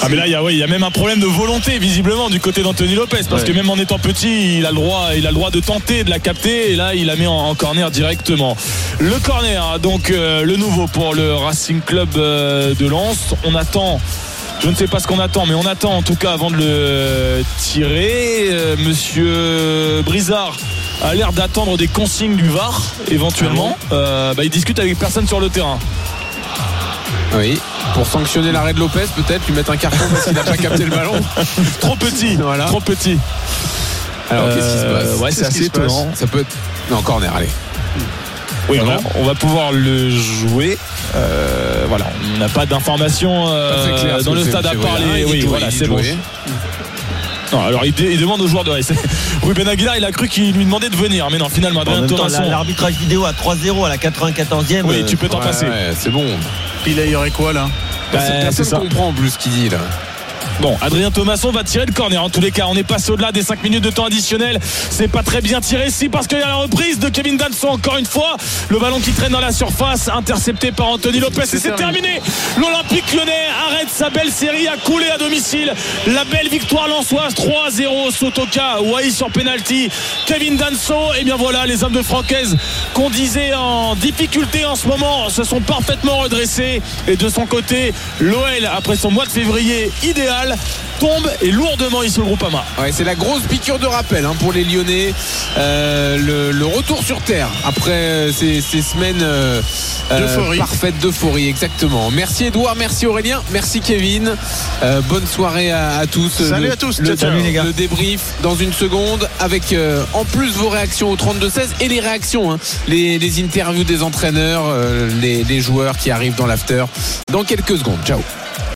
Ah mais là il y a ouais, il y a même un problème de volonté visiblement du côté d'Anthony Lopez parce Ouais. que même en étant petit il a le droit il a le droit de tenter de la capter et là il la met en, en corner directement. Le corner donc euh, le nouveau pour le Racing Club euh, de Lens. On attend je ne sais pas ce qu'on attend, mais on attend en tout cas avant de le tirer. Euh, Monsieur Brizard a l'air d'attendre des consignes du VAR éventuellement. Euh, bah, il discute avec personne sur le terrain. Oui. Pour sanctionner l'arrêt de Lopez, peut-être lui mettre un carton parce qu'il n'a pas capté le ballon. Trop petit, Voilà. trop petit. Alors qu'est-ce qui se Euh, passe ouais, c'est assez étonnant. Ça peut être. Non, corner, allez. Oui, Voilà. on, va pouvoir le jouer. Euh, voilà, on n'a pas d'informations euh, dans le stade à part les- dit Oui, voilà, c'est bon. Non, alors il, dé- il demande aux joueurs de. ouais, c'est- Ruben Aguilar, il a cru qu'il lui demandait de venir, mais non, finalement, En Adrien l'arbitrage vidéo à 3-0 à la 94e. Oui, euh, tu peux t'en Ouais, passer. ouais, c'est bon. Puis là, il y aurait quoi là? Personne comprend en plus ce qu'il dit là. Bon, Adrien Thomasson va tirer le corner. En tous les cas, on est passé au-delà des 5 minutes de temps additionnel. C'est pas très bien tiré si parce qu'il y a la reprise de Kevin Danson encore une fois. Le ballon qui traîne dans la surface, intercepté par Anthony Lopez. Et C'est terminé. L'Olympique lyonnais arrête sa belle série à couler à domicile. La belle victoire lançoise 3-0 Sotoka, Wai sur penalty. Kevin Danson. Et bien voilà, les hommes de Francaise qu'on disait en difficulté en ce moment se sont parfaitement redressés. Et de son côté, l'OL, après son mois de février idéal, tombe et lourdement ici au Groupama. Ouais, c'est la grosse piqûre de rappel hein, pour les Lyonnais. Euh, le, le retour sur terre après euh, ces, ces semaines euh, euh, parfaites d'euphorie, exactement. Merci Edouard, merci Aurélien, merci Kevin. Euh, bonne soirée à, à tous. Salut Le- à tous. Le, Ciao, ciao. le- Salut, les gars. le débrief dans une seconde avec euh, en plus vos réactions au 32-16 et les réactions, hein, les, les interviews des entraîneurs, euh, les, les joueurs qui arrivent dans l'after dans quelques secondes. Ciao.